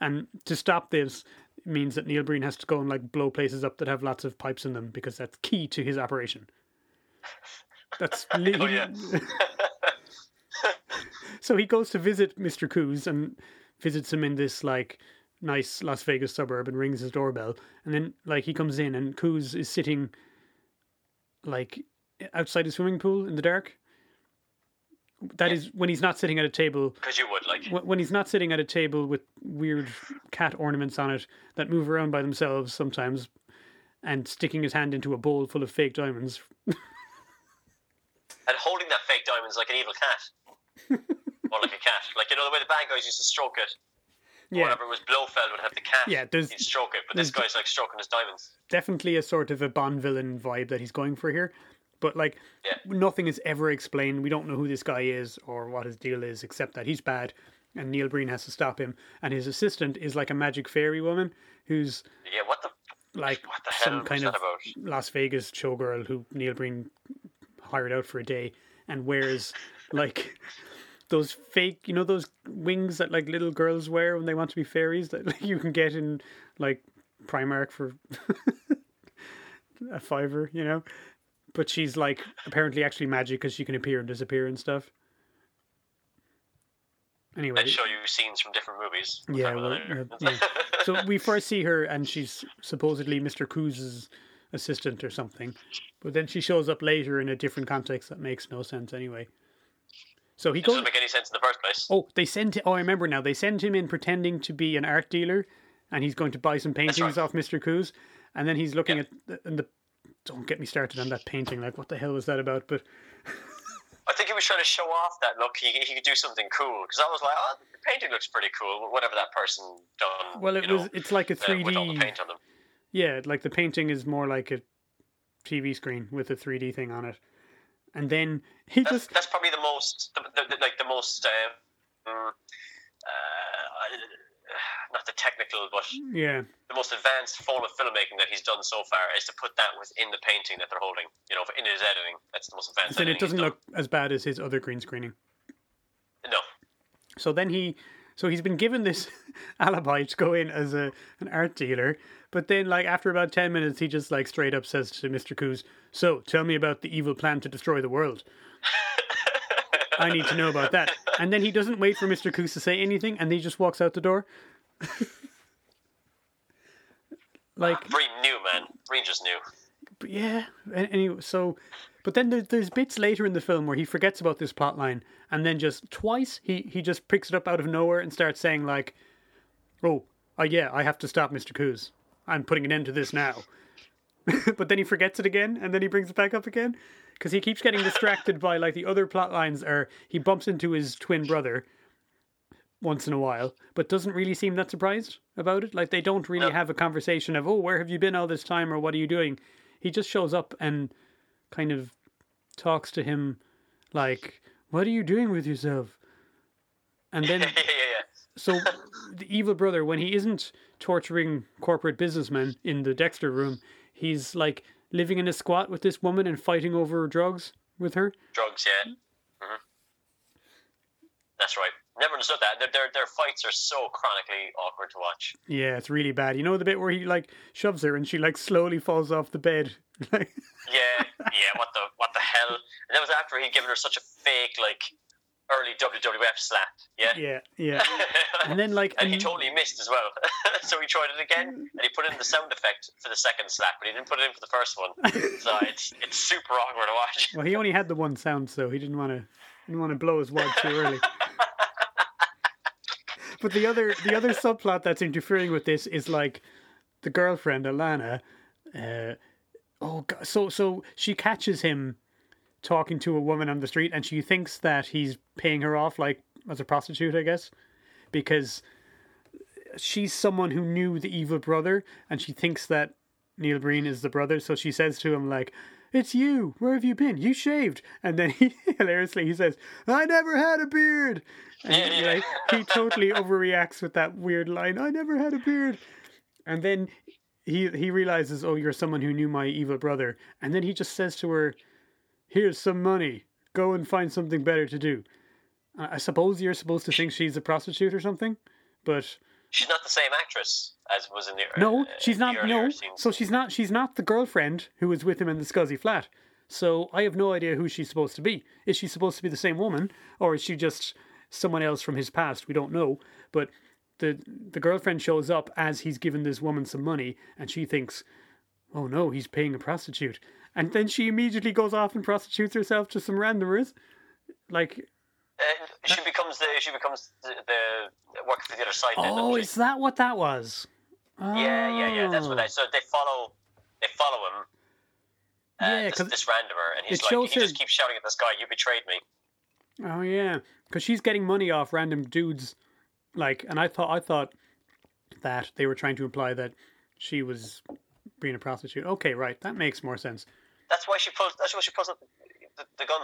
and to stop this means that Neil Breen has to go and like blow places up that have lots of pipes in them because that's key to his operation that's li- Oh, yeah. so he goes to visit Mr. Coos and visits him in this like nice Las Vegas suburb and rings his doorbell. And then like he comes in and Coos is sitting like outside a swimming pool in the dark. That is when he's not sitting at a table. Because you would like. When when he's not sitting at a table with weird cat ornaments on it that move around by themselves sometimes, and sticking his hand into a bowl full of fake diamonds. And holding that fake diamond's like an evil cat. or like a cat. Like, you know, the way the bad guys used to stroke it. Yeah, Whatever it was, Blofeld would have the cat. Yeah, there's- He'd stroke it, but this guy's like stroking his diamonds. definitely a sort of a Bond villain vibe that he's going for here. But like, Yeah. nothing is ever explained. We don't know who this guy is or what his deal is, except that he's bad, and Neil Breen has to stop him. And his assistant is like a magic fairy woman who's Yeah, what the. like What the some kind of about? Las Vegas showgirl who Neil Breen hired out for a day and wears like those fake, you know, those wings that like little girls wear when they want to be fairies that like, you can get in like Primark for a fiver, you know. But she's like apparently actually magic because she can appear and disappear and stuff. Anyway, They show you scenes from different movies. yeah, well, uh, yeah. So we first see her, and she's supposedly Mr. Coos's assistant or something, but then she shows up later in a different context that makes no sense anyway. So he It goes. doesn't make any sense in the first place. Oh, they send. Oh, I remember now. They send him in pretending to be an art dealer, and he's going to buy some paintings right. off Mr. Coos, and then he's looking Yeah. at the, and the. Don't get me started on that painting. Like, what the hell was that about? But I think he was trying to show off that look he, he could do something cool because I was like, oh, the painting looks pretty cool. Whatever that person done. well, it was. know, It's like a uh, three with all the D. paint on them. Yeah, like the painting is more like a TV screen with a 3D thing on it. And then he That's, just that's probably the most, the, the, the- like the most, uh, mm, uh, not the technical, but yeah, the most advanced form of filmmaking that he's done so far is to put that within the painting that they're holding. You know, in his editing, that's the most advanced. then it doesn't look as bad as his other green screening. No, So then he so he's been given this alibi to go in as a an art dealer, but then like after about 10 minutes he just like straight up says to Mr. Coos, "So, tell me about the evil plan to destroy the world." I need to know about that. And then he doesn't wait for Mr. Coos to say anything and he just walks out the door. like Breen knew, man. Breen just knew. But yeah. a- Anyway, so, but then there's, there's bits later in the film where he forgets about this plot line, and then just twice he he just picks it up out of nowhere and starts saying like, "Oh, uh, yeah, I have to stop Mr. Coos. I'm putting an end to this now." but then he forgets it again, and then he brings it back up again because he keeps getting distracted by like the other plot lines. Or he bumps into his twin brother once in a while, but doesn't really seem that surprised about it. Like they don't really No. have a conversation of, "Oh, where have you been all this time?" or "What are you doing?" He just shows up and kind of talks to him like, "What are you doing with yourself?" And then yeah, yeah, yeah. so the evil brother, when he isn't torturing corporate businessmen in the Dexter room, he's like living in a squat with this woman and fighting over drugs with her. Drugs, yeah. hmm That's right. Never understood that. Their, their their fights are so chronically awkward to watch. Yeah, it's really bad. You know the bit where he like shoves her and she like slowly falls off the bed. Yeah, yeah. What the what the hell? And that was after he'd given her such a fake like early WWF slap. Yeah. yeah, yeah. And then like and he totally missed as well. so he tried it again, and he put in the sound effect for the second slap, but he didn't put it in for the first one. So it's it's super awkward to watch. Well, he only had the one sound, so he didn't want to didn't want to blow his wad too early. But the other the other subplot that's interfering with this is like the girlfriend Alana. Uh, oh, God. so so she catches him talking to a woman on the street, and she thinks that he's paying her off like as a prostitute, I guess, because she's someone who knew the evil brother, and she thinks that Neil Breen is the brother. So she says to him like, it's you. Where have you been? You shaved." And then he hilariously he says, "I never had a beard." And Yeah, he, yeah. like, he totally overreacts with that weird line. I never had a beard. And then he he realizes, oh, you're someone who knew my evil brother. And then he just says to her, "Here's some money. Go and find something better to do." I suppose you're supposed to think she's a prostitute or something, but She's not the same actress as was in the no, uh, she's not. No, scenes. so she's not. She's not the girlfriend who was with him in the scuzzy flat. So I have no idea who she's supposed to be. Is she supposed to be the same woman, or is she just someone else from his past? We don't know. But the the girlfriend shows up as he's given this woman some money, and she thinks, "Oh no, he's paying a prostitute." And then she immediately goes off and prostitutes herself to some randomers. Like, Uh, she becomes the she becomes the, the working for the other side. oh, is that what that was? Yeah, yeah, yeah. That's what Oh. I. So they follow, they follow him. Uh, Yeah, this, this randomer, and he's like, he just her- keeps shouting at this guy, "You betrayed me." Oh yeah, because she's getting money off random dudes, like, and I thought I thought that they were trying to imply that she was being a prostitute. Okay, right, that makes more sense. That's why she pulls. That's why she pulls up the, the, the gun.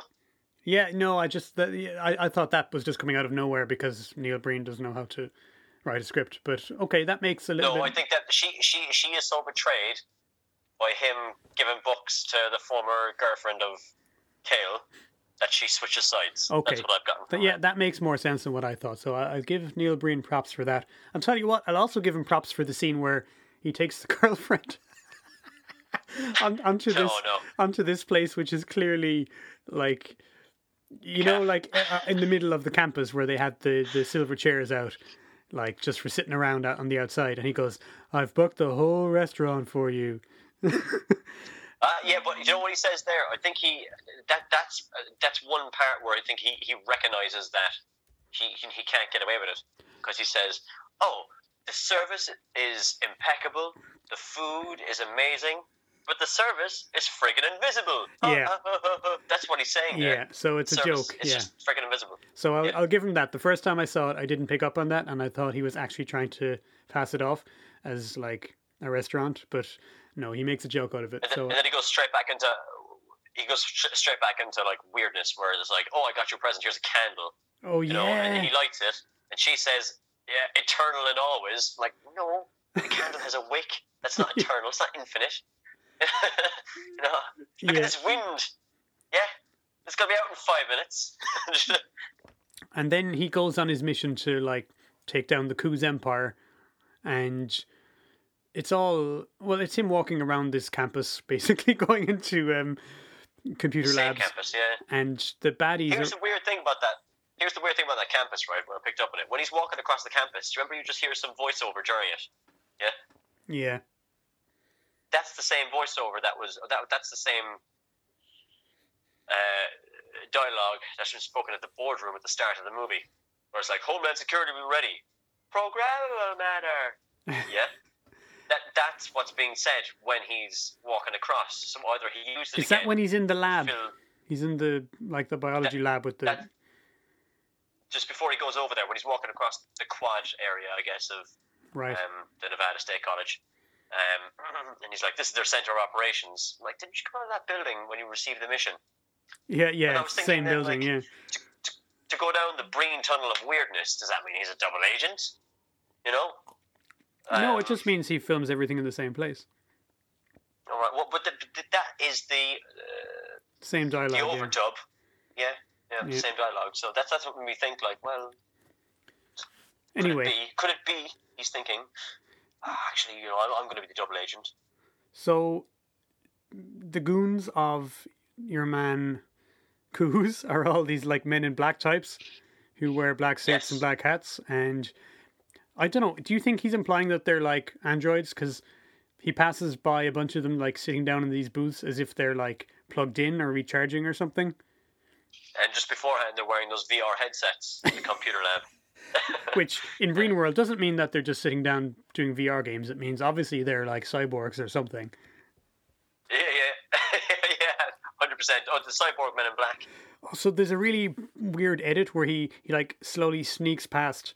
Yeah, no, I just that, I I thought that was just coming out of nowhere because Neil Breen doesn't know how to write a script. But okay, that makes a little No, bit. I think that she she she is so betrayed by him giving books to the former girlfriend of Kale that she switches sides. Okay. That's what I've gotten. But yeah, it. that makes more sense than what I thought. So I, I give Neil Breen props for that. I'll tell you what, I'll also give him props for the scene where he takes the girlfriend on, onto No, oh, this no. onto this place, which is clearly like you know, like uh, in the middle of the campus where they had the the silver chairs out, like just for sitting around out on the outside. And he goes, "I've booked the whole restaurant for you." Uh, yeah, but you know what he says there? I think he that that's uh, that's one part where I think he, he recognizes that he, he he can't get away with it because he says, "Oh, the service is impeccable, the food is amazing, but the service is friggin' invisible." Oh, yeah. Oh, oh, that's what he's saying there. Yeah, so it's a joke. is Yeah. just friggin' invisible. So I'll, Yeah. I'll give him that. The first time I saw it, I didn't pick up on that, and I thought he was actually trying to pass it off as like a restaurant, but no, he makes a joke out of it. And then, So and then he goes straight back into he goes st- straight back into like weirdness where it's like, "Oh, I got you a present. Here's a candle." oh you know, and he lights it, and she says, "Yeah, eternal and always." I'm like, no, the candle has a wick. That's not eternal. It's not infinite. you know, look Yeah. at this wind. Yeah, it's gonna be out in five minutes. and then he goes on his mission to like take down the Coos Empire, and it's all well, it's him walking around this campus, basically going into um, computer Same labs, campus, yeah. and the baddies. Here's Are, the weird thing about that. Here's the weird thing about that campus, right? Where I picked up on it. When he's walking across the campus, do you remember you just hear some voiceover during it? Yeah. yeah, that's the same voiceover that was that that's the same uh, dialogue that's been spoken at the boardroom at the start of the movie, where it's like Homeland Security be ready, programmable matter. yeah, that that's what's being said when he's walking across. So either he used it is that when he's in the lab? He's in the like the biology lab with the that- just before he goes over there when he's walking across the quad area, I guess of right. um, the Nevada State College. Um, and he's like, "This is their center of operations." I'm like, didn't you come out of that building when you received the mission? yeah, yeah, same building. like, yeah. To, to, to go down the Breen Tunnel of Weirdness, does that mean he's a double agent? You know? no, Um, it just means he films everything in the same place. All right. Well, but the, the, that is the uh, Same the dialogue. yeah. overdub. Yeah. Yeah, Yeah. same dialogue. So that's that's what made me think. Like, well, could Anyway, it be? Could it be? He's thinking. "Ah, actually, you know, I'm, I'm going to be the double agent. so the goons of your man Coos are all these like men in black types who wear black suits Yes. and black hats, and I don't know. Do you think he's implying that they're like androids? Because he passes by a bunch of them like sitting down in these booths as if they're like plugged in or recharging or something. And just beforehand, they're wearing those VR headsets in the computer lab. Which in Breen World doesn't mean that they're just sitting down doing VR games. It means obviously they're like cyborgs or something. Yeah, yeah, yeah, hundred percent. Oh, the cyborg men in black. So there's a really weird edit where he, he like slowly sneaks past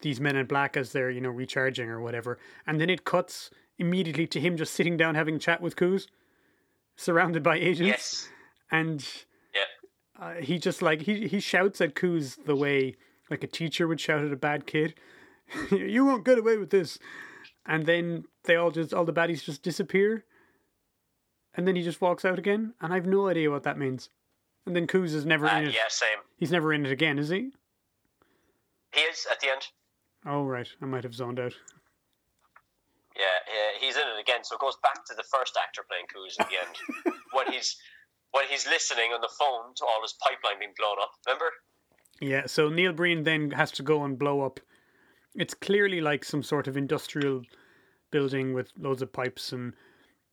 these men in black as they're, you know, recharging or whatever. And then it cuts immediately to him just sitting down having chat with Coos. surrounded by agents, Yes. and Yeah. uh, he just like he he shouts at Coos the way like a teacher would shout at a bad kid. you won't get away with this. And then they all just all the baddies just disappear. And then he just walks out again, and I have no idea what that means. And then Coos is never Uh, in it. yeah, same. He's never in it again, is he? He is at the end. Oh right, I might have zoned out. Yeah, yeah, he's in it again. So it goes back to the first actor playing Coos at the end when he's when he's listening on the phone to all his pipeline being blown up. Remember? Yeah, so Neil Breen then has to go and blow up. It's clearly like some sort of industrial building with loads of pipes, and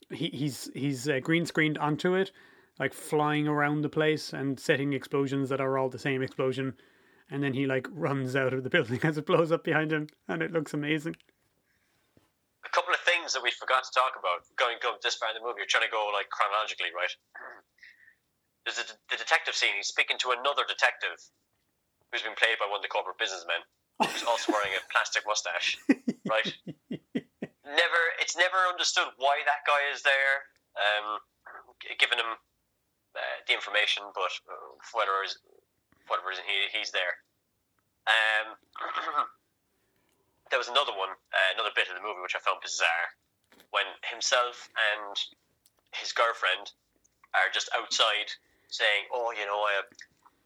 he, he's he's uh, green screened onto it, like flying around the place and setting explosions that are all the same explosion, and then he like runs out of the building as it blows up behind him, and it looks amazing. A couple of things that we forgot to talk about. Going go this far in the movie, you're trying to go like chronologically, right? There's a, the detective scene. He's speaking to another detective who's been played by one of the corporate businessmen, who's also wearing a plastic mustache, right? never, it's never understood why that guy is there, um, giving him uh, the information, but uh, for whatever is whatever reason he, he's there. Um, there was another one, uh, another bit of the movie which I found bizarre, when himself and his girlfriend are just outside saying, "Oh, you know, I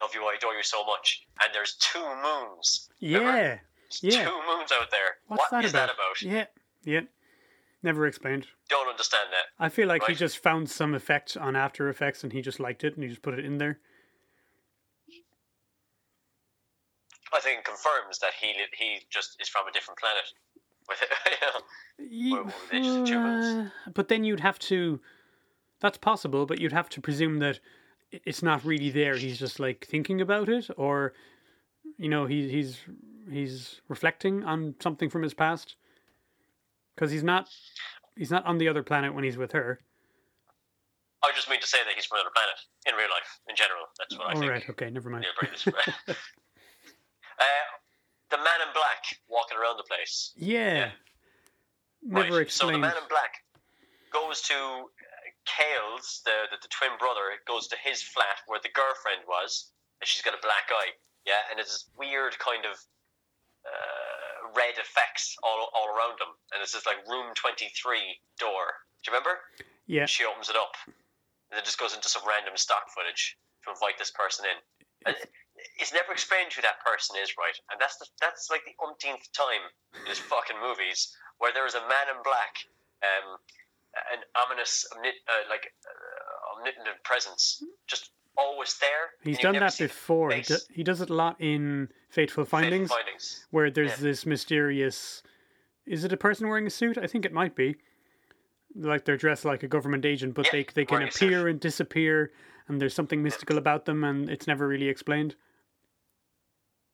love you, I adore you so much," and there's two moons. Yeah, yeah. two moons out there. what's What that is about? that about? Yeah, yeah. Never explained. Don't understand that. I feel like he just found some effect on After Effects and he just liked it and he just put it in there. I think it confirms that he he just is from a different planet. With you know, Ye- Well, they just humans. uh, but then you'd have to. That's possible, but you'd have to presume that it's not really there. He's just like thinking about it, or you know, he, he's he's reflecting on something from his past. Because he's not he's not on the other planet when he's with her. I just mean to say that he's from another planet in real life, in general. That's what I All think. right, okay, never mind. Neil Breen is. uh, the man in black walking around the place. Yeah, never right. So the man in black goes to Kale's, the, the the twin brother. Goes to his flat where the girlfriend was, and she's got a black eye. Yeah, and it's this weird kind of uh, red effects all all around him, and it's this like room twenty three door. Do you remember? yeah, She opens it up, and it just goes into some random stock footage to invite this person in. And it's never explained who that person is, right? And that's the, that's like the umpteenth time in his fucking movies where there is a man in black, um, an ominous, uh, like uh, omnipotent presence, just always there. he's done that before. He, do, he does it a lot in Fateful Fateful Findings. findings. where there's Yeah. this mysterious is it a person wearing a suit i think it might be like they're dressed like a government agent but Yeah, they, they can wearing a suit. appear and disappear and there's something mystical about them and it's never really explained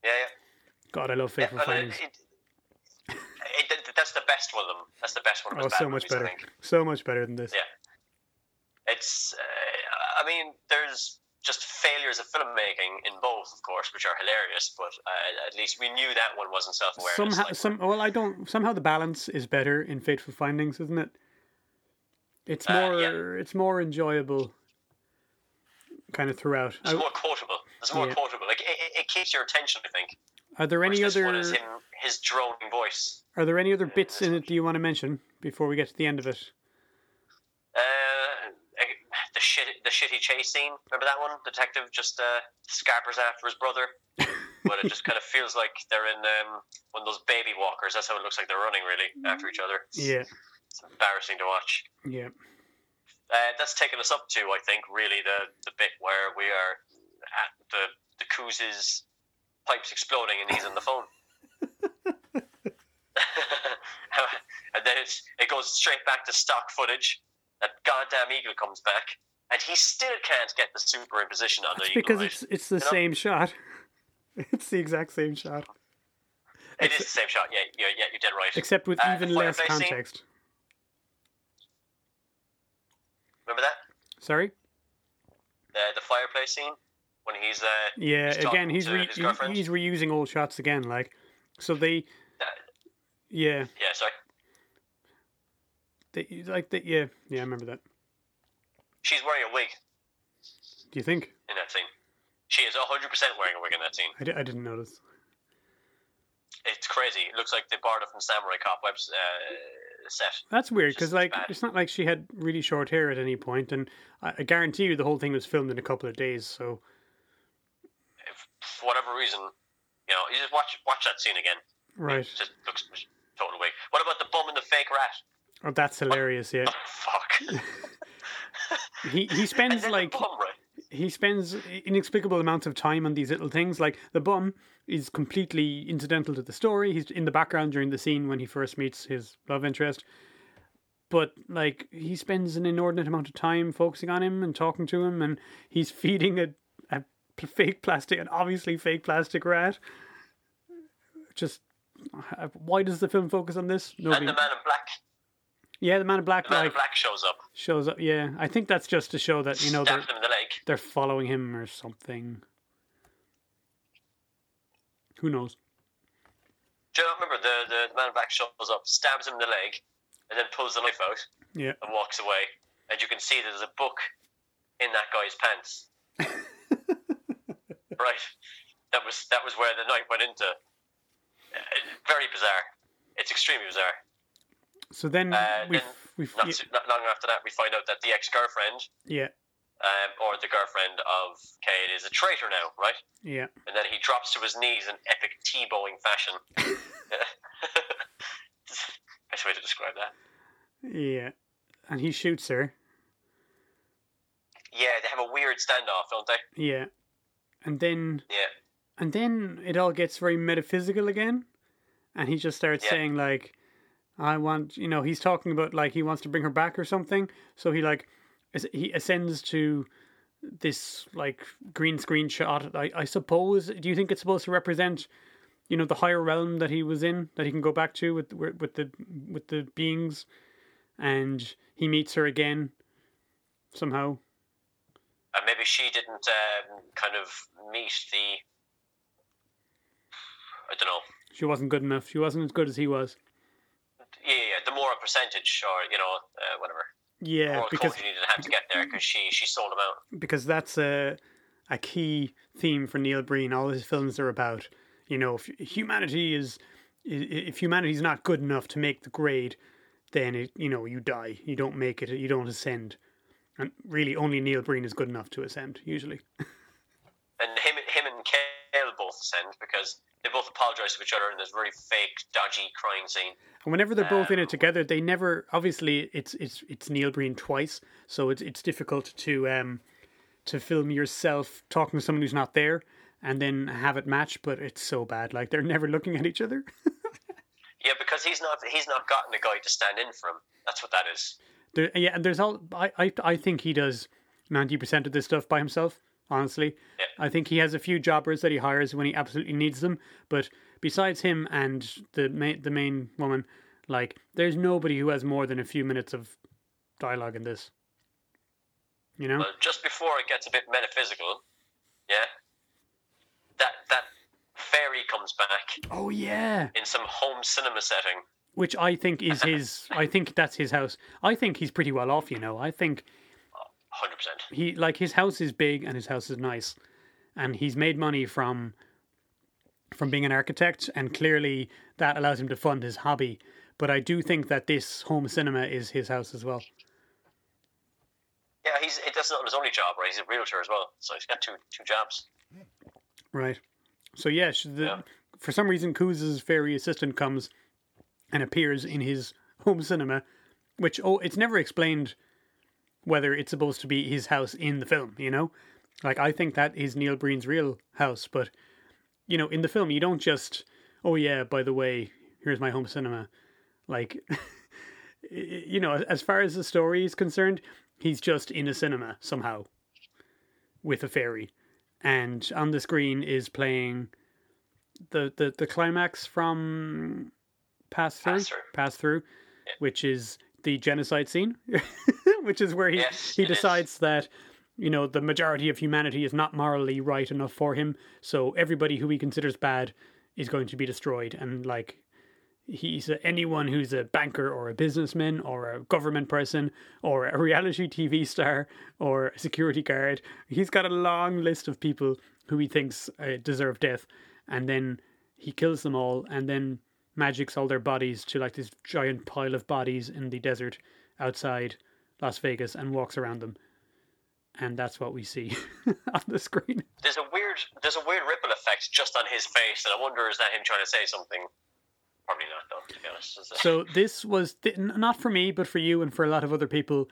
Yeah, yeah. god i love fateful and findings it, it, the best one of them. That's the best one of oh so much movies, I better think. so much better than this Yeah. It's, uh, I mean, there's just failures of filmmaking in both, of course, which are hilarious. But uh, at least we knew that one wasn't self-aware. somehow some well i don't somehow the balance is better in fateful findings isn't it it's Uh, more yeah. it's more enjoyable kind of throughout it's are, more quotable. It's more Yeah. quotable. Like it, it- it keeps your attention. I think. Are there any other one is him, his droning voice. are there any other bits in it do you want to mention before we get to the end of it Uh, the shit, the shitty chase scene. Remember that one? Detective just uh, scarpers after his brother, but it just kind of feels like they're in um, one of those baby walkers. That's how it looks like they're running really after each other. yeah It's embarrassing to watch. yeah Uh, that's taken us up to, I think, really the, the bit where we are at the the Coos's pipes exploding and he's on the phone. and then it's, it goes straight back to stock footage. That goddamn eagle comes back, and he still can't get the superimposition on the It's eagle. because right? it's it's the You know? same shot. It's the exact same shot, It is the same shot. Yeah, yeah, yeah. You're dead right. except with Uh, even less fireplace scene? context. Remember that? Sorry. Uh, the fireplace scene when he's uh, Yeah. He's again, he's re- he's reusing old shots again. Like, so they. uh, Yeah. yeah, sorry. They like the yeah yeah I remember that. She's wearing a wig Do you think? in that scene. She is 100% wearing a wig in that scene. I, didn't notice. It's crazy. It looks like they borrowed it from Samurai Cop web uh, set. That's weird because, like, bad. it's not like she had really short hair at any point, and I, I guarantee you the whole thing was filmed in a couple of days. So, for whatever reason, you know, you just watch watch that scene again. right. It just looks total wig. What about the bum and the fake rat? Oh, that's hilarious. Yeah, Oh, fuck. he he spends like bum, right? he spends inexplicable amounts of time on these little things. Like the bum is completely incidental to the story. He's in the background during the scene when he first meets his love interest. But like he spends an inordinate amount of time focusing on him and talking to him, and he's feeding a, fake plastic, and obviously fake plastic rat. Just uh, why does the film focus on this? And the man in black. yeah, the man in black The man like in black shows up, shows up. Yeah, I think that's just to show that you know they're the they're following him or something. Who knows? Do you remember the, the, the man in black shows up, stabs him in the leg, and then pulls the knife out Yeah. and walks away. And you can see there's a book in that guy's pants. right. That was that was where the night went into. Uh, very bizarre. It's extremely bizarre. So then Uh, we've, then we've Not, yeah, not long after that, we find out that the ex-girlfriend, yeah, um, or the girlfriend of Cade, is a traitor now, right? yeah, And then he drops to his knees in epic T-bowing fashion. Best way to describe that. yeah, and he shoots her. Yeah, they have a weird standoff, don't they? Yeah, and then Yeah. and then it all gets very metaphysical again, and he just starts Yeah. saying like, "I want," you know, he's talking about like he wants to bring her back or something. So he like he ascends to this like green screen shot. I, I suppose. Do you think it's supposed to represent, you know, the higher realm that he was in that he can go back to with with the with the beings, and he meets her again somehow. And maybe she didn't um, kind of meet the. I don't know. She wasn't good enough. She wasn't as good as he was. Yeah, yeah, the moral percentage, or you know, uh, whatever. Yeah, because you needed to have to get there because she she sold him out. because that's a a key theme for Neil Breen. All his films are about, you know, if humanity is if humanity is not good enough to make the grade, then it, you know you die. You don't make it. You don't ascend. And really, only Neil Breen is good enough to ascend. Usually, And him him and Kale both ascend because they both apologize to each other in this very fake, dodgy crying scene. and whenever they're both in Um, it together, they never. Obviously, it's it's it's Neil Breen twice, so it's it's difficult to um to film yourself talking to someone who's not there and then have it match. But it's so bad. Like they're never looking at each other. Yeah, because he's not he's not gotten a guy to stand in for him. That's what that is. There, yeah, and there's all. I, I, I think he does ninety percent of this stuff by himself. Honestly, Yeah. I think he has a few jobbers that he hires when he absolutely needs them. But besides him and the main, the main woman, like, there's nobody who has more than a few minutes of dialogue in this. You know, But just before it gets a bit metaphysical, yeah, that that fairy comes back oh yeah, in some home cinema setting. Which I think is his. I think that's his house. I think he's pretty well off. You know, I think Hundred percent. he like his house is big and his house is nice and he's made money from from being an architect and clearly that allows him to fund his hobby but i do think that this home cinema is his house as well Yeah, he's it, that's not his only job, right? He's a realtor as well, so he's got two two jobs. right so yeah, the, Yeah. for some reason Coos's fairy assistant comes and appears in his home cinema which oh it's never explained whether it's supposed to be his house in the film you know? Like i think that is neil breen's real house but you know in the film you don't just oh yeah by the way here's my home cinema. Like you know as far as the story is concerned he's just in a cinema somehow with a fairy. And on the screen is playing the the, the climax from pass through Pass Through. pass through which is the genocide scene which is where he Yes, he it is. decides that you know the majority of humanity is not morally right enough for him so everybody who he considers bad is going to be destroyed and like he's a, anyone who's a banker or a businessman or a government person or a reality TV star or a security guard. He's got a long list of people who he thinks uh, deserve death, and then he kills them all, and then magics all their bodies to like this giant pile of bodies in the desert outside Las Vegas and walks around them. And that's what we see on the screen. There's a weird there's a weird ripple effect just on his face, and I wonder is that him trying to say something? Probably not, though. To be honest. So this was th- not for me, but for you and for a lot of other people.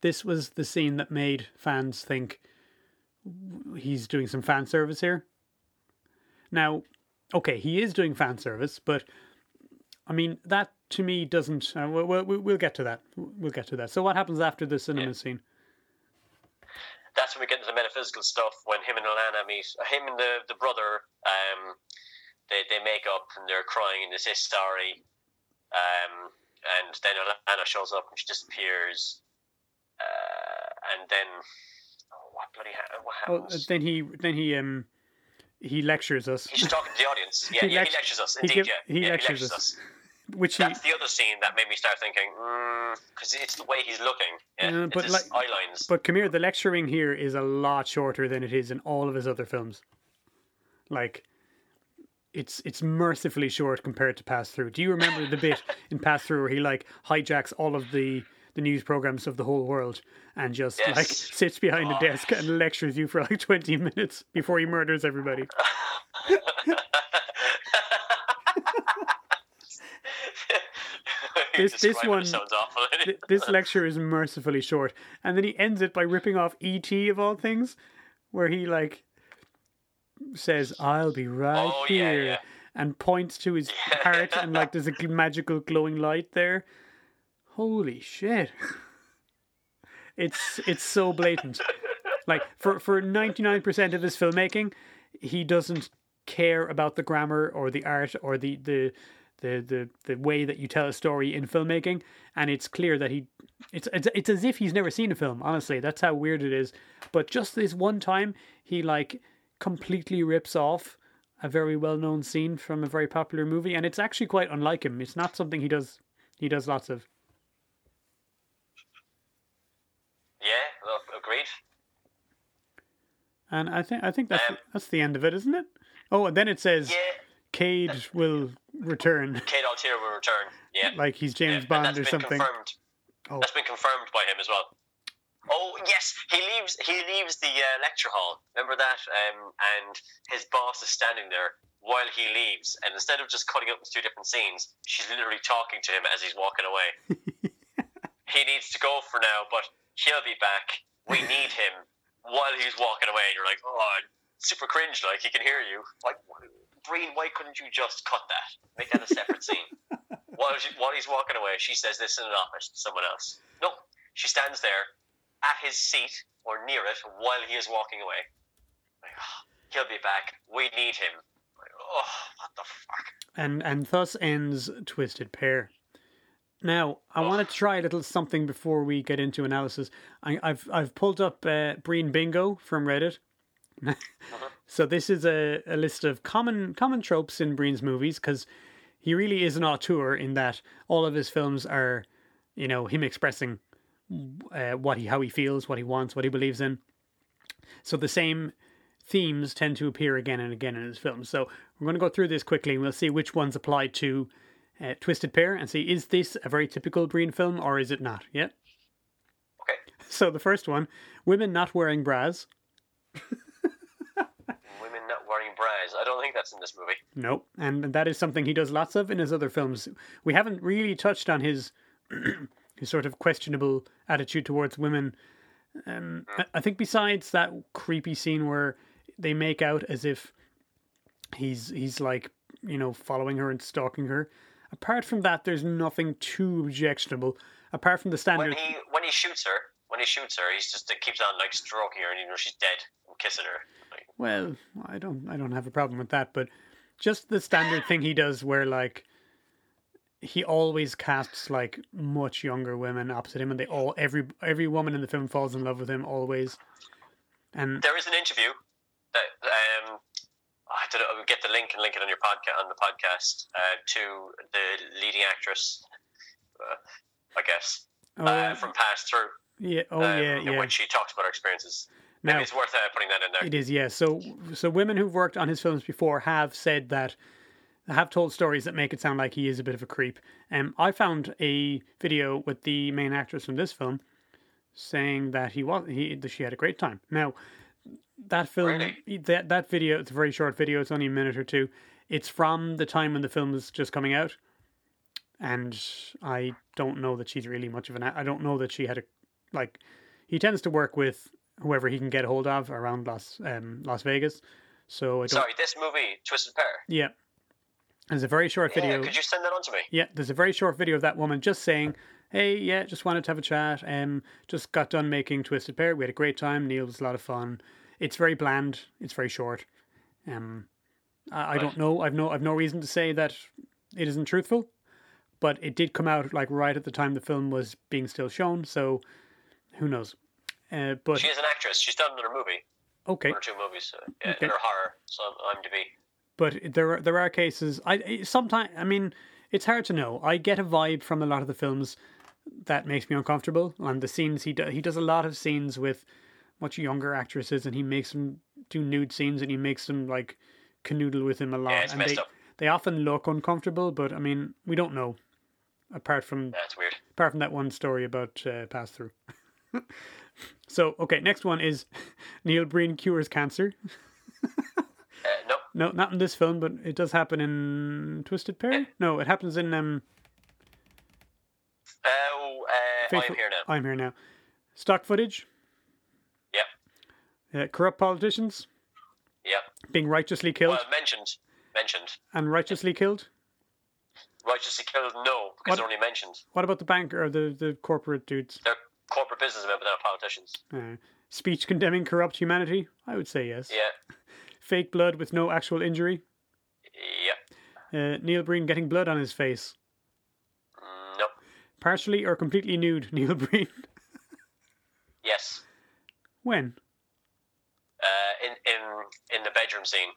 This was the scene that made fans think he's doing some fan service here. Now, okay, he is doing fan service, but I mean that to me doesn't. Uh, we'll, we'll, we'll get to that. We'll get to that. So what happens after the cinema Yeah. scene? that's when we get into the metaphysical stuff when him and Alana meet. Him and the the brother, um, they they make up and they're crying and they say sorry. Um, and then Alana shows up and she disappears. Uh, and then oh, what bloody ha- what Well, happens? then he then he um he lectures us, He's just talking to the audience. Yeah, He yeah, lect- he lectures us. he Indeed, give- yeah. he yeah, lectures he lectures us. us. Which he That's the other scene that made me start thinking, because it's the way he's looking. Yeah, Uh, but his like- eye lines. But come here, the lecturing here is a lot shorter than it is in all of his other films. Like, it's it's mercifully short compared to Pass Through. Do you remember the bit in Pass Through where he like hijacks all of the the news programs of the whole world and just Yes. like sits behind a desk and lectures you for like twenty minutes before he murders everybody? This- this one- Th- this lecture is mercifully short, and then he ends it by ripping off E.T. of all things, where he like says, "I'll be right Oh, here," yeah. and points to his heart, and like there's a magical glowing light there. Holy shit! It's it's so blatant. Like for for ninety nine percent of his filmmaking, he doesn't care about the grammar or the art or the the the the, the way that you tell a story in filmmaking, and it's clear that he it's, it's it's as if he's never seen a film. Honestly, that's how weird it is. But just this one time, he like completely rips off a very well known scene from a very popular movie, and it's actually quite unlike him. It's not something he does he does lots of. yeah, agreed. And I think I think that's Um, that's the end of it, isn't it? Oh, and then it says Yeah, Cade will return, Cade Altier will return. Yeah, like he's James Yeah, Bond that's or been something. Confirmed. Oh. That's been confirmed by him as well. Oh yes, he leaves. He leaves the uh, lecture hall. Remember that? Um, and his boss is standing there while he leaves, and instead of just cutting up into two different scenes, she's literally talking to him as he's walking away. he needs to go for now, but he'll be back. We need him while he's walking away. And You're like, oh, super cringe. Like he can hear you. Like, Breen, why couldn't you just cut that? Make that a separate scene. While, she, while he's walking away, she says this in an office to someone else. No, she stands there at his seat or near it while he is walking away. Like, "Oh, he'll be back. We need him. Like, oh, what the fuck? and and thus ends Twisted Pair. Now, I want to try a little something before we get into analysis. I, I've I've pulled up uh, Breen Bingo from Reddit. so this is a, a list of common common tropes in Breen's movies because he really is an auteur in that all of his films are, you know, him expressing uh, what he how he feels, what he wants, what he believes in. So the same themes tend to appear again and again in his films. So we're going to go through this quickly and we'll see which ones apply to uh, Twisted Pair and see is this a very typical Breen film or is it not? Yeah. Okay. So the first one, women not wearing bras. Women not wearing bras. I don't think that's in this movie. No, and that is something he does lots of in his other films. We haven't really touched on his his sort of questionable attitude towards women. Um, I- I think besides that creepy scene where they make out as if he's he's like you know following her and stalking her. Apart from that, there's nothing too objectionable. Apart from the standard. When he when he shoots her, when he shoots her, he's just uh, keeps on like stroking her, and even though she's dead, and kissing her. Well, I don't I don't have a problem with that, but just the standard thing he does where like he always casts like much younger women opposite him and they all every every woman in the film falls in love with him always. And there is an interview that um, I don't know. Get the link and link it on your podcast on the podcast uh, to the leading actress. Uh, I guess Oh, uh, from Pass Through, yeah. Oh, um, yeah, in yeah. which she talks about her experiences. Maybe Now- it's worth uh, putting that in there. It is, yeah. So, so women who've worked on his films before have said that, have told stories that make it sound like he is a bit of a creep. Um, I found a video with the main actress from this film saying that he was he that she had a great time. Now, that film, Really? that that video, it's a very short video. It's only a minute or two. It's from the time when the film was just coming out, and I don't know that she's really much of an. I don't know that she had a like. He tends to work with whoever he can get a hold of around Las um, Las Vegas. So I don't. Sorry, this movie, Twisted Pair. Yeah, there's a very short Yeah, video. could you send that on to me? Yeah, there's a very short video of that woman just saying, "Hey, yeah, just wanted to have a chat. Um, just got done making Twisted Pair. We had a great time. Neil was a lot of fun. It's very bland. It's very short. Um, I, I don't know. I've no, I've no reason to say that it isn't truthful, but it did come out like right at the time the film was being still shown. So, who knows? Uh, but She is an actress. She's done another movie, okay, one or two movies, uh, yeah, Okay. in her horror. So I'm IMDb. but there are there are cases. I sometimes I mean it's hard to know. I get a vibe from a lot of the films that makes me uncomfortable, and the scenes he do, he does a lot of scenes with much younger actresses, and he makes them do nude scenes, and he makes them like canoodle with him a lot, Yeah, it's and messed they up. they often look uncomfortable. But I mean, we don't know apart from That's weird. apart from that one story about uh, Pass Thru. so okay, next one is Neil Breen cures cancer. Uh, no, No, not in this film, but it does happen in Twisted Pair. No, it happens in um. oh, uh, I'm here now. I'm here now. Stock footage. Yep, Uh, corrupt politicians yep. being righteously killed Well, mentioned, mentioned. and righteously killed. Righteously killed, no, because What? they're only mentioned. What about the banker or the the corporate dudes? They're corporate businessmen, but they're not politicians. Uh, speech condemning corrupt humanity. I would say yes. Yeah, Fake blood with no actual injury. yeah. Uh, Neil Breen getting blood on his face. Mm, No, Partially or completely nude. Neil Breen. yes. when? Uh, in in in the bedroom scene.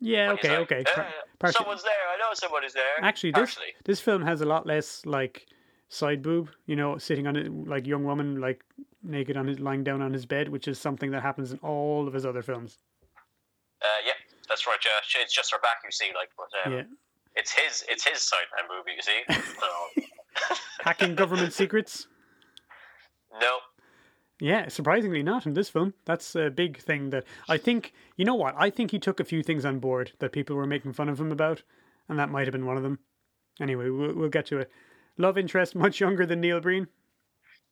Yeah. when Okay. like, okay. "Uh, Par- someone's there. I know someone is there. Actually, this Partially. this film has a lot less like side boob. You know, sitting on it like young woman like naked on his lying down on his bed, which is something that happens in all of his other films. Uh, yeah, that's right. Yeah, it's just her back you see, like, but um, Yeah, it's his it's his sideman movie. You see? no, hacking government secrets. no. Yeah, surprisingly not in this film. That's a big thing that I think. You know what? I think he took a few things on board that people were making fun of him about, and that might have been one of them. Anyway, we'll, we'll get to it. Love interest much younger than Neil Breen.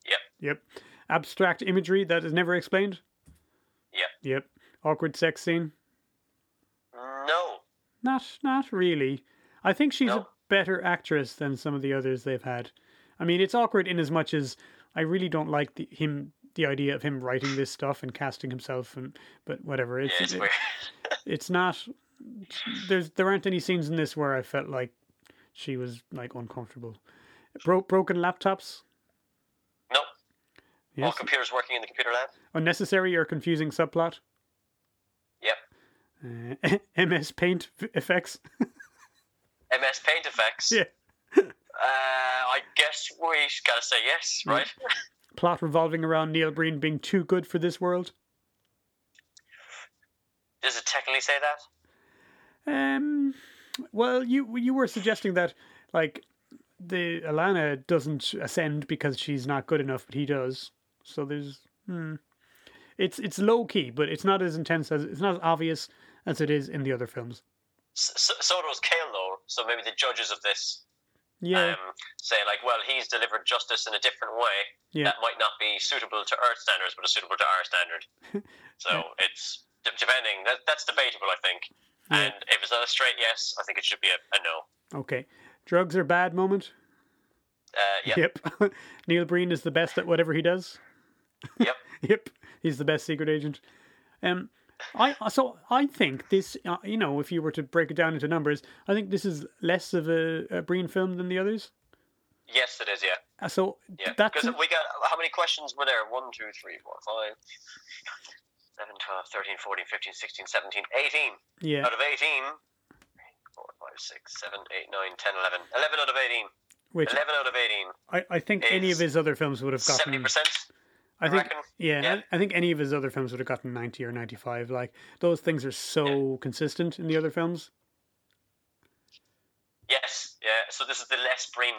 Yep. Yep. Abstract imagery that is never explained. Yep. Yep. Awkward sex scene. No. Not not really. I think she's a better actress than some of the others they've had. I mean, it's awkward in as much as I really don't like the, him the idea of him writing this stuff and casting himself and but whatever. It's Yeah, it's it- weird. it's not there's there aren't any scenes in this where I felt like she was like uncomfortable. Bro- broken laptops. no. All computers working in the computer lab. Unnecessary or confusing subplot. Yep. Uh, MS Paint effects. MS Paint effects. yeah. Uh, I guess we gotta say yes, right? Plot revolving around Neil Breen being too good for this world. Does it technically say that? Um, well, you you were suggesting that like the Alana doesn't ascend because she's not good enough, but he does. So there's hmm. It's it's low key, but it's not as intense as it's not as obvious as it is in the other films. So, so does Cale, though. So maybe the judges of this Yeah, um, say, like, well, he's delivered justice in a different way yeah, that might not be suitable to Earth standards, but is suitable to our standard. So it's d- depending. That, that's debatable, I think. Yeah. And if it's not a straight yes, I think it should be a, a no. okay. Drugs are bad moment. Uh, yeah. Yep. Neil Breen is the best at whatever he does. Yep. Yep, he's the best secret agent. Um, I so I think this, uh, you know, if you were to break it down into numbers, I think this is less of a, a Breen film than the others. Yes, it is. Yeah. Uh, So Yeah. that's Because we got how many questions were there? One, two, three, four, five, 11, 12, 13, 14, 15, 16, 17, 18. Yeah. Out of 18, 4, 5, 6, 7, 8, 9, 10, 11. 11 out of 18. Which 11 out of 18. I, I think any of his other films would have gotten. 70%. I think, reckon? yeah, Yeah. I, I think any of his other films would have gotten ninety or ninety-five. Like those things are so consistent in the other films. Yes, yeah. So this is the less brain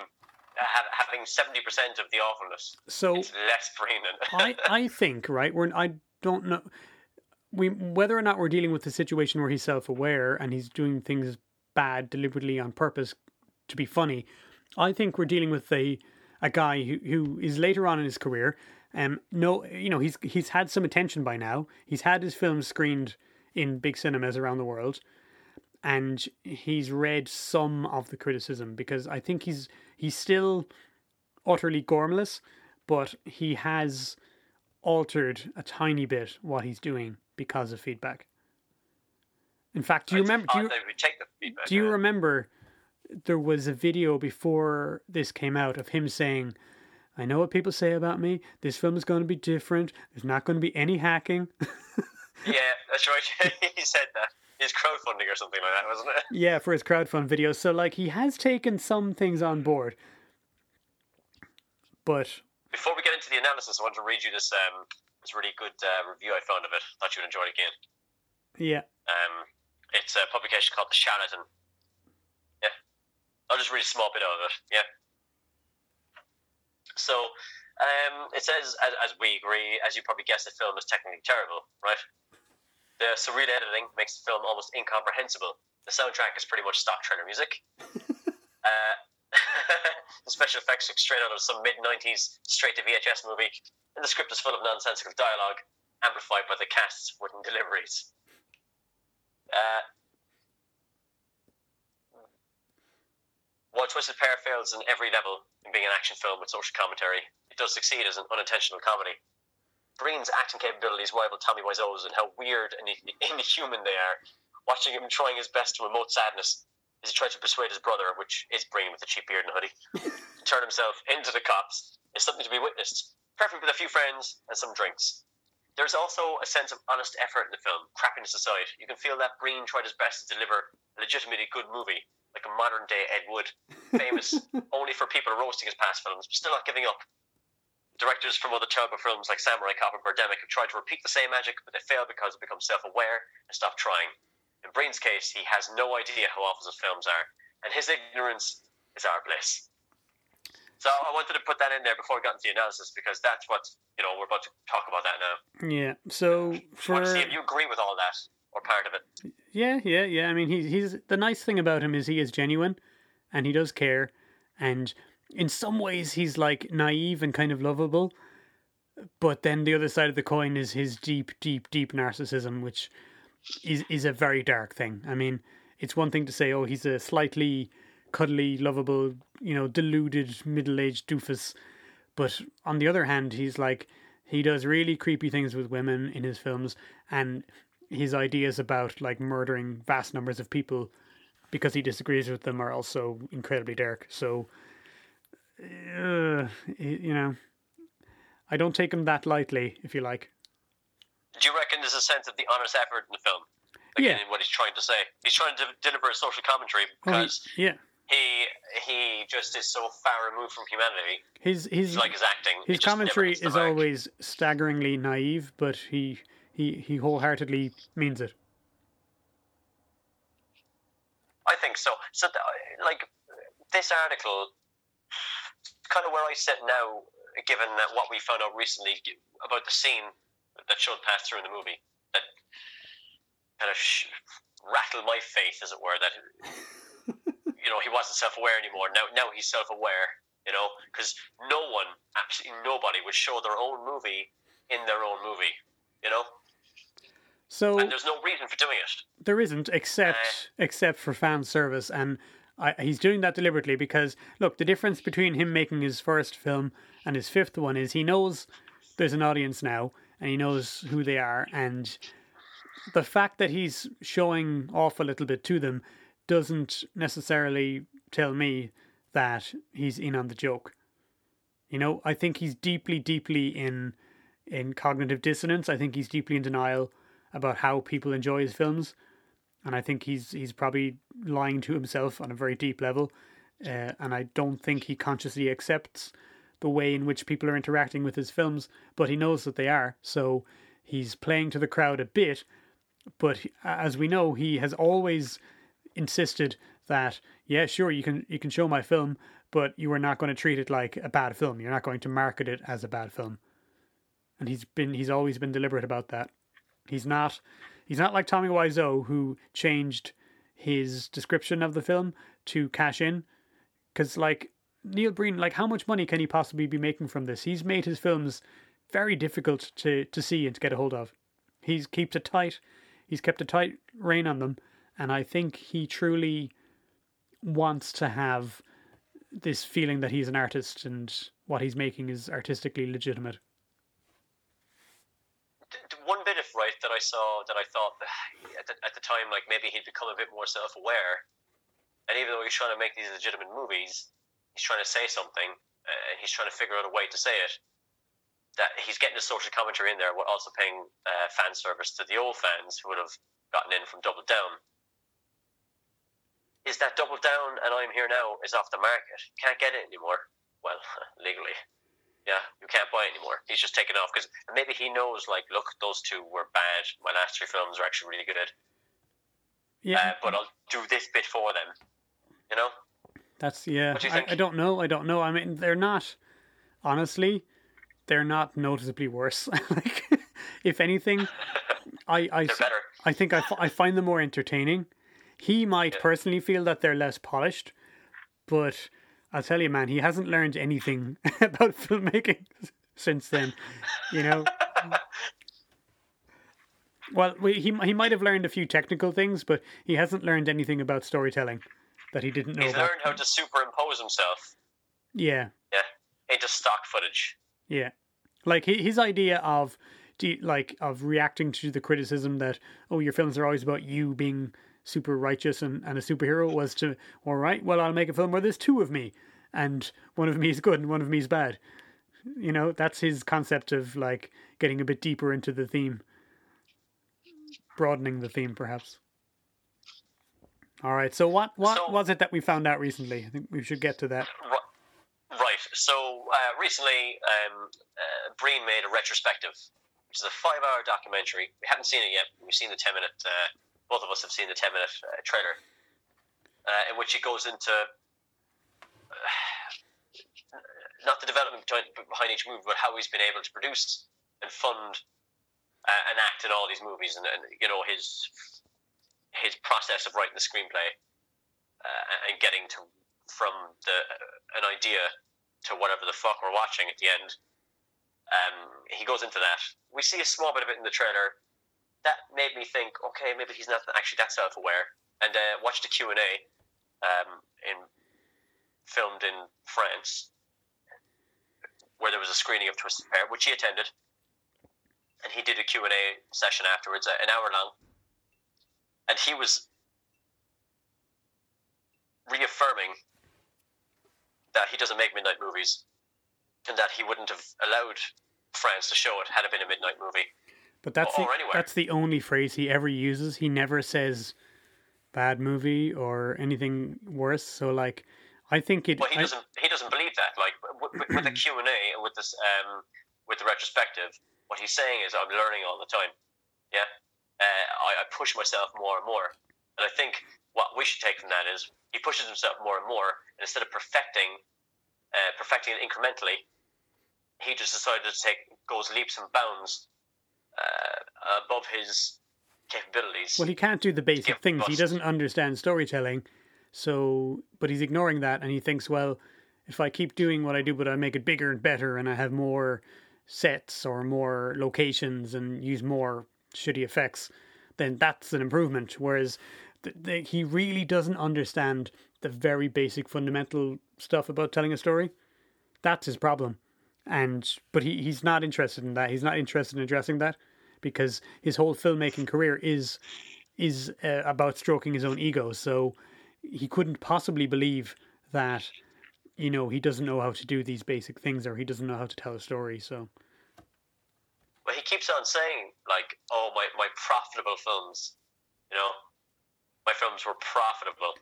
uh, having 70% of the awfulness. So It's less brain. I, I think right. We're I don't know. We whether or not we're dealing with a situation where he's self-aware and he's doing things bad deliberately on purpose to be funny. I think we're dealing with a a guy who, who is later on in his career. Um, no, you know he's he's had some attention by now. He's had his films screened in big cinemas around the world, and he's read some of the criticism because I think he's he's still utterly gormless, but he has altered a tiny bit what he's doing because of feedback. In fact, do you remember? Do you, they would take the feedback. do you remember there was a video before this came out of him saying, I know what people say about me. This film is going to be different. There's not going to be any hacking. Yeah, that's right. he said that. His crowdfunding or something like that, wasn't it? yeah, for his crowdfund videos. So, like, he has taken some things on board. But, Before we get into the analysis, I want to read you this um, this really good uh, review I found of it. I thought you would enjoy it again. yeah. Um, it's a publication called The Charlatan. Yeah. I'll just read a small bit of it. Yeah. So, um, it says, as, as we agree, as you probably guessed, the film is technically terrible, right? The surreal editing makes the film almost incomprehensible. The soundtrack is pretty much stock trailer music. uh, the special effects look straight out of some mid 90s straight to VHS movie, and the script is full of nonsensical dialogue, amplified by the cast's wooden deliveries. Uh, while Twisted Pair fails in every level in being an action film with social commentary, it does succeed as an unintentional comedy. Breen's acting capabilities rival Tommy Wiseau's and how weird and inhuman they are. Watching him trying his best to emote sadness as he tries to persuade his brother, which is Breen with the cheap beard and hoodie, to turn himself into the cops is something to be witnessed, perfect with a few friends and some drinks. There's also a sense of honest effort in the film, crappiness aside. You can feel that Breen tried his best to deliver a legitimately good movie, like a modern day Ed Wood, famous only for people roasting his past films, but still not giving up. Directors from other terrible films like Samurai Cop and Birdemic have tried to repeat the same magic, but they fail because they become self aware and stop trying. In Breen's case, he has no idea how awful his films are, and his ignorance is our bliss. So I wanted to put that in there before we got into the analysis because that's what you know we're about to talk about that now. Yeah. So, I for. want to see if you agree with all that or part of it. Yeah, yeah, yeah. I mean, he's he's the nice thing about him is he is genuine, and he does care, and in some ways he's like naive and kind of lovable, but then the other side of the coin is his deep, deep, deep narcissism, which is is a very dark thing. I mean, it's one thing to say, oh, he's a slightly cuddly, lovable, you know, deluded middle-aged doofus, but on the other hand, he's like he does really creepy things with women in his films, and his ideas about like murdering vast numbers of people because he disagrees with them are also incredibly dark. So, uh, you know, I don't take him that lightly, if you like. Do you reckon there's a sense of the honest effort in the film? Like Yeah. in what he's trying to say. He's trying to deliver a social commentary because yeah, he he just is so far removed from humanity. his his Like his acting, his it just never commentary is mark. always staggeringly naive, but he he he wholeheartedly means it. I think so. So, th- uh, like this article, kind of where I sit now, given that what we found out recently about the scene that showed Pass Thru in the movie, that kind of sh- rattled my faith, as it were. That you know he wasn't self-aware anymore. Now, now he's self-aware. You know, because no one, absolutely nobody, would show their own movie in their own movie. You know, So and there's no reason for doing it. There isn't, except eh. except for fan service, and I, he's doing that deliberately because look, the difference between him making his first film and his fifth one is he knows there's an audience now, and he knows who they are, and the fact that he's showing off a little bit to them doesn't necessarily tell me that he's in on the joke. You know, I think he's deeply, deeply in in cognitive dissonance. I think he's deeply in denial about how people enjoy his films, and I think he's he's probably lying to himself on a very deep level. Uh, and I don't think he consciously accepts the way in which people are interacting with his films, but he knows that they are. So he's playing to the crowd a bit, but as we know, he has always insisted that yeah, sure, you can you can show my film, but you are not going to treat it like a bad film. You're not going to market it as a bad film. And he's been he's always been deliberate about that. He's not he's not like Tommy Wiseau who changed his description of the film to cash in cuz like Neil Breen like how much money can he possibly be making from this? He's made his films very difficult to to see and to get a hold of. He's keeps it tight. He's kept a tight rein on them and I think he truly wants to have this feeling that he's an artist and what he's making is artistically legitimate. One bit of right that I saw that I thought at the, at the time, like maybe he'd become a bit more self aware. And even though he's trying to make these legitimate movies, he's trying to say something and he's trying to figure out a way to say it. That he's getting the social commentary in there while also paying uh, fan service to the old fans who would have gotten in from Double Down is that Double Down and I'm Here Now is off the market. Can't get it anymore. Well, legally. Yeah, you can't buy it anymore. He's just taken off because maybe he knows, like, look, those two were bad. My last three films are actually really good. At. Yeah. Uh, but I'll do this bit for them. You know? That's, yeah. Do I, I don't know. I don't know. I mean, they're not, honestly, they're not noticeably worse. like, if anything, I, I, I think I, I find them more entertaining he might personally feel that they're less polished, but I'll tell you, man, he hasn't learned anything about filmmaking since then. You know. well, we, he he might have learned a few technical things, but he hasn't learned anything about storytelling that he didn't know. He's about. learned how to superimpose himself. Yeah. Yeah, into stock footage. Yeah, like his idea of, like of reacting to the criticism that oh your films are always about you being super righteous and, and a superhero was to, all right, well, I'll make a film where there's two of me, and one of me is good and one of me is bad. You know, that's his concept of like getting a bit deeper into the theme, broadening the theme, perhaps. All right. So what what so, was it that we found out recently? I think we should get to that. Right. So uh, recently, um, uh, Breen made a retrospective, which is a five-hour documentary. We haven't seen it yet. We've seen the ten-minute uh, both of us have seen the 10 minute uh, trailer uh, in which it goes into uh, not the development behind each movie, but how he's been able to produce and fund uh, and act in all these movies, and, and, you know his his process of writing the screenplay uh, and getting to from the an idea to whatever the fuck we're watching at the end. Um, he goes into that. We see a small bit of it in the trailer that made me think, okay, maybe he's not actually that self-aware. And uh, watched the Q and A um, in filmed in France, where there was a screening of Twisted Pair, which he attended, and he did a Q and A session afterwards, uh, an hour long, and he was reaffirming that he doesn't make midnight movies, and that he wouldn't have allowed France to show it had it been a midnight movie. But that's the, that's the only phrase he ever uses. He never says bad movie or anything worse. So like, I think it. Well, he doesn't. He doesn't believe that. Like with, with the Q and A with this, um, with the retrospective, what he's saying is, I'm learning all the time. Yeah, uh, I, I push myself more and more, and I think what we should take from that is he pushes himself more and more, and instead of perfecting, uh, perfecting it incrementally, he just decided to take goes leaps and bounds uh, above his capabilities. Well, he can't do the basic things. He doesn't understand storytelling. So, but he's ignoring that, and he thinks, well, if I keep doing what I do, but I make it bigger and better, and I have more sets or more locations and use more shitty effects, then that's an improvement. Whereas the, the, he really doesn't understand the very basic fundamental stuff about telling a story. That's his problem. And but he, he's not interested in that. He's not interested in addressing that because his whole filmmaking career is is uh, about stroking his own ego. So he couldn't possibly believe that you know he doesn't know how to do these basic things or he doesn't know how to tell a story. So But he keeps on saying like, "Oh, my my profitable films," you know, my films were profitable.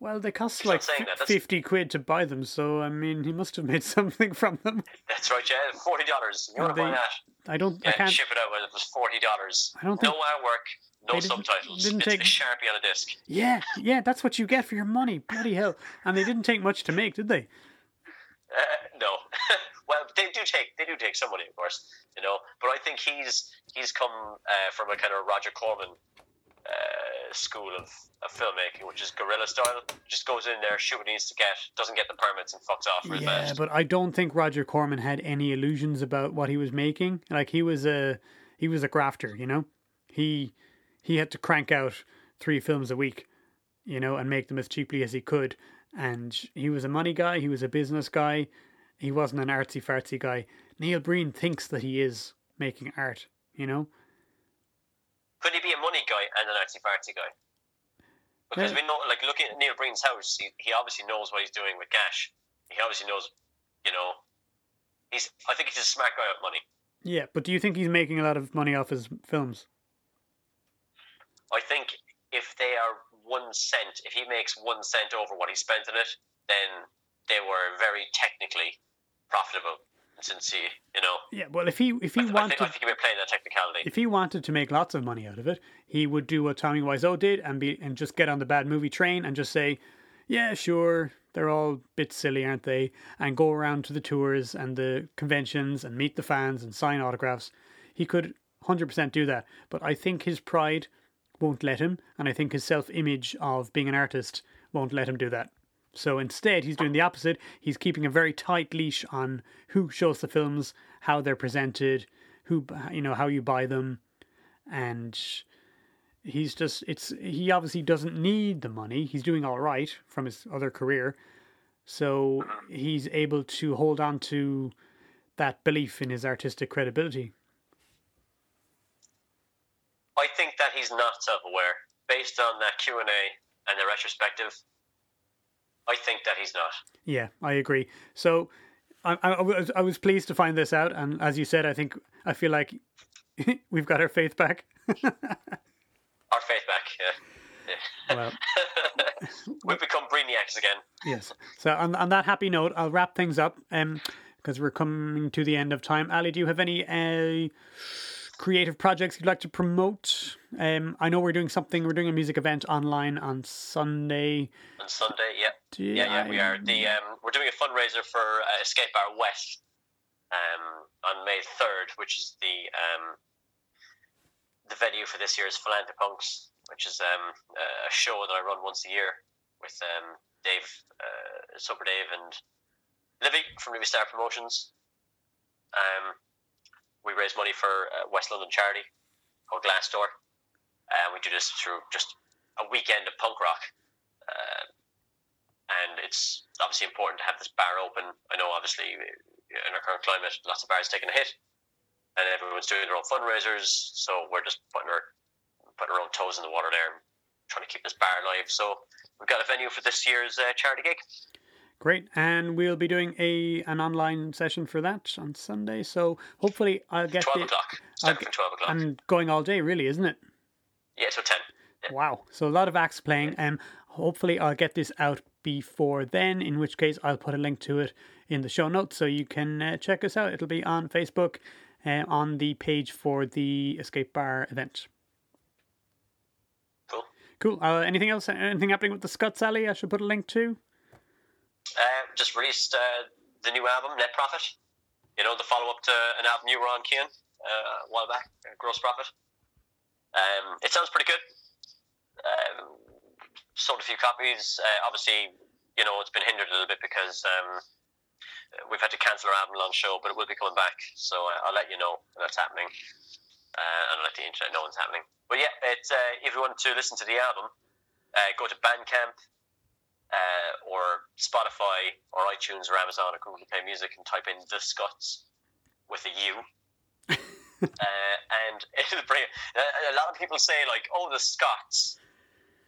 Well, they cost like fifty quid to buy them, so I mean, he must have made something from them. That's right, yeah, forty dollars. You Well, want to buy that? I don't. I can't. ship it out it was forty dollars. I don't no think- artwork, no They didn't- subtitles. didn't it's take- a sharpie on a disc. Yeah, yeah, that's what you get for your money. Bloody hell! And they didn't take much to make, did they? Uh, no, well, they do take they do take some money, of course, you know. But I think he's he's come uh, from a kind of Roger Corman uh, school of, of filmmaking, which is guerrilla style. Just goes in there, shoot what he needs to get, doesn't get the permits, and fucks off Yeah, but I don't think Roger Corman had any illusions about what he was making. Like he was a he was a grafter, you know. He he had to crank out three films a week, you know, and make them as cheaply as he could. And he was a money guy. He was a business guy. He wasn't an artsy fartsy guy. Neil Breen thinks that he is making art, you know. Could he be a money guy and an artsy fartsy guy? Because Yeah. we know, like, looking at Neil Breen's house, he, he obviously knows what he's doing with cash. He obviously knows, you know, he's. I think he's a smart guy with money. Yeah, but do you think he's making a lot of money off his films? I think if they are one cent, if he makes one cent over what he spent on it, then they were very technically profitable. Since he, you know, Yeah, well, if he if he I, think, wanted I think he may play that technicality. if he wanted to make lots of money out of it, he would do what Tommy Wiseau did and be and just get on the bad movie train and just say, "Yeah, sure, they're all a bit silly, aren't they?" and go around to the tours and the conventions and meet the fans and sign autographs. He could 100% do that, but I think his pride won't let him, and I think his self-image of being an artist won't let him do that. So instead, he's doing the opposite. He's keeping a very tight leash on who shows the films, how they're presented, who you know how you buy them, and he's just it's he obviously doesn't need the money. He's doing all right from his other career, so he's able to hold on to that belief in his artistic credibility. I think that he's not self-aware based on that Q and A and the retrospective. I think that he's not. Yeah, I agree. So I, I, I was I was pleased to find this out, and as you said, I think I feel like we've got our faith back. Our faith back. Yeah. Well, We've become brainiacs again. yes. So on on that happy note, I'll wrap things up. Um, because we're coming to the end of time. Ali, do you have any uh, creative projects you'd like to promote? Um, I know we're doing something. We're doing a music event online on Sunday. On Sunday, yeah. Yeah, yeah, we are. The um, we're doing a fundraiser for uh, Escape Bar West um, on May third, which is the um, the venue for this year's Philanthropunks, which is um, a show that I run once a year with um, Dave, uh, Super Dave, and Livy from Livy Star Promotions. Um, we raise money for uh, West London charity called Glass Door. Uh, we do this through just a weekend of punk rock. Uh, and it's obviously important to have this bar open. I know, obviously, in our current climate, lots of bars taking a hit, and everyone's doing their own fundraisers. So we're just putting our putting our own toes in the water there, and trying to keep this bar alive. So we've got a venue for this year's uh, charity gig. Great, and we'll be doing a an online session for that on Sunday. So hopefully I'll get Twelve the. o'clock. From twelve o'clock. and going all day, really, isn't it? yeah, so ten. Wow. So a lot of acts playing. Um, hopefully I'll get this out before then, in which case I'll put a link to it in the show notes so you can uh, check us out. It'll be on Facebook, uh, on the page for the Escape Bar event. Cool. Cool. Uh, anything else? Anything happening with the Scuts Alley? I should put a link to. Uh, just released uh, the new album, Net Profit. You know, the follow up to an album you were on, Cian, uh, a while back, uh, Gross Profit. Um, it sounds pretty good. Um, sold a few copies. Uh, obviously, you know, it's been hindered a little bit because um, we've had to cancel our album launch show, but it will be coming back. So uh, I'll let you know when that's happening. And I'll let the internet know when it's happening. But yeah, it's, if you want to listen to the album, go to Bandcamp uh, or Spotify or iTunes or Amazon or Google Play Music and type in The Scuts with a U. uh, and it'll bring uh, a lot of people say like, "Oh, the Scots."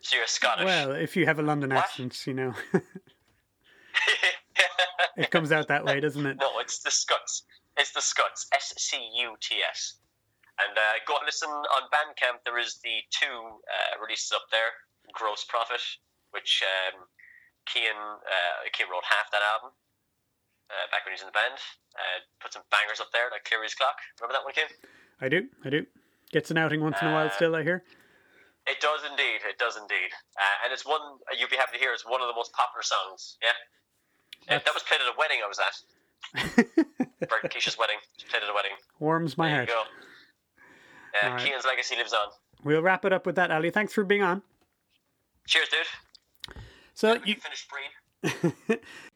So you're Scottish. Well, if you have a London What? accent, you know, it comes out that way, doesn't it? no, it's the Scuts. It's the Scuts. S C U T S. And uh, go and listen on Bandcamp. There is the two uh, releases up there. Gross Profit, which um, Cian uh, wrote half that album uh, back when he was in the band. Uh, put some bangers up there, like Clear as Clock. Remember that one, Cian? I do, I do. Gets an outing once in a while Uh, still, I hear. It does indeed. It does indeed. Uh, and it's one you'll be happy to hear. It's one of the most popular songs. Yeah. Uh, that was played at a wedding I was at. Bert and Keisha's wedding. It's played at a wedding. Warms my there heart. you go. Uh, right. Legacy lives on. We'll wrap it up with that, Ali. Thanks for being on. Cheers, dude. So you, can finish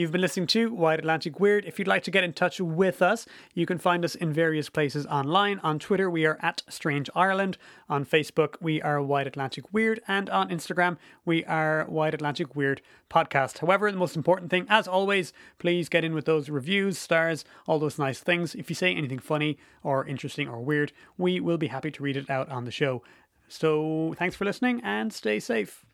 You've been listening to Wide Atlantic Weird. If you'd like to get in touch with us, you can find us in various places online. On Twitter, we are at Strange Ireland. On Facebook, we are Wide Atlantic Weird. And on Instagram, we are Wide Atlantic Weird Podcast. However, the most important thing, as always, please get in with those reviews, stars, all those nice things. If you say anything funny or interesting or weird, we will be happy to read it out on the show. So thanks for listening and stay safe.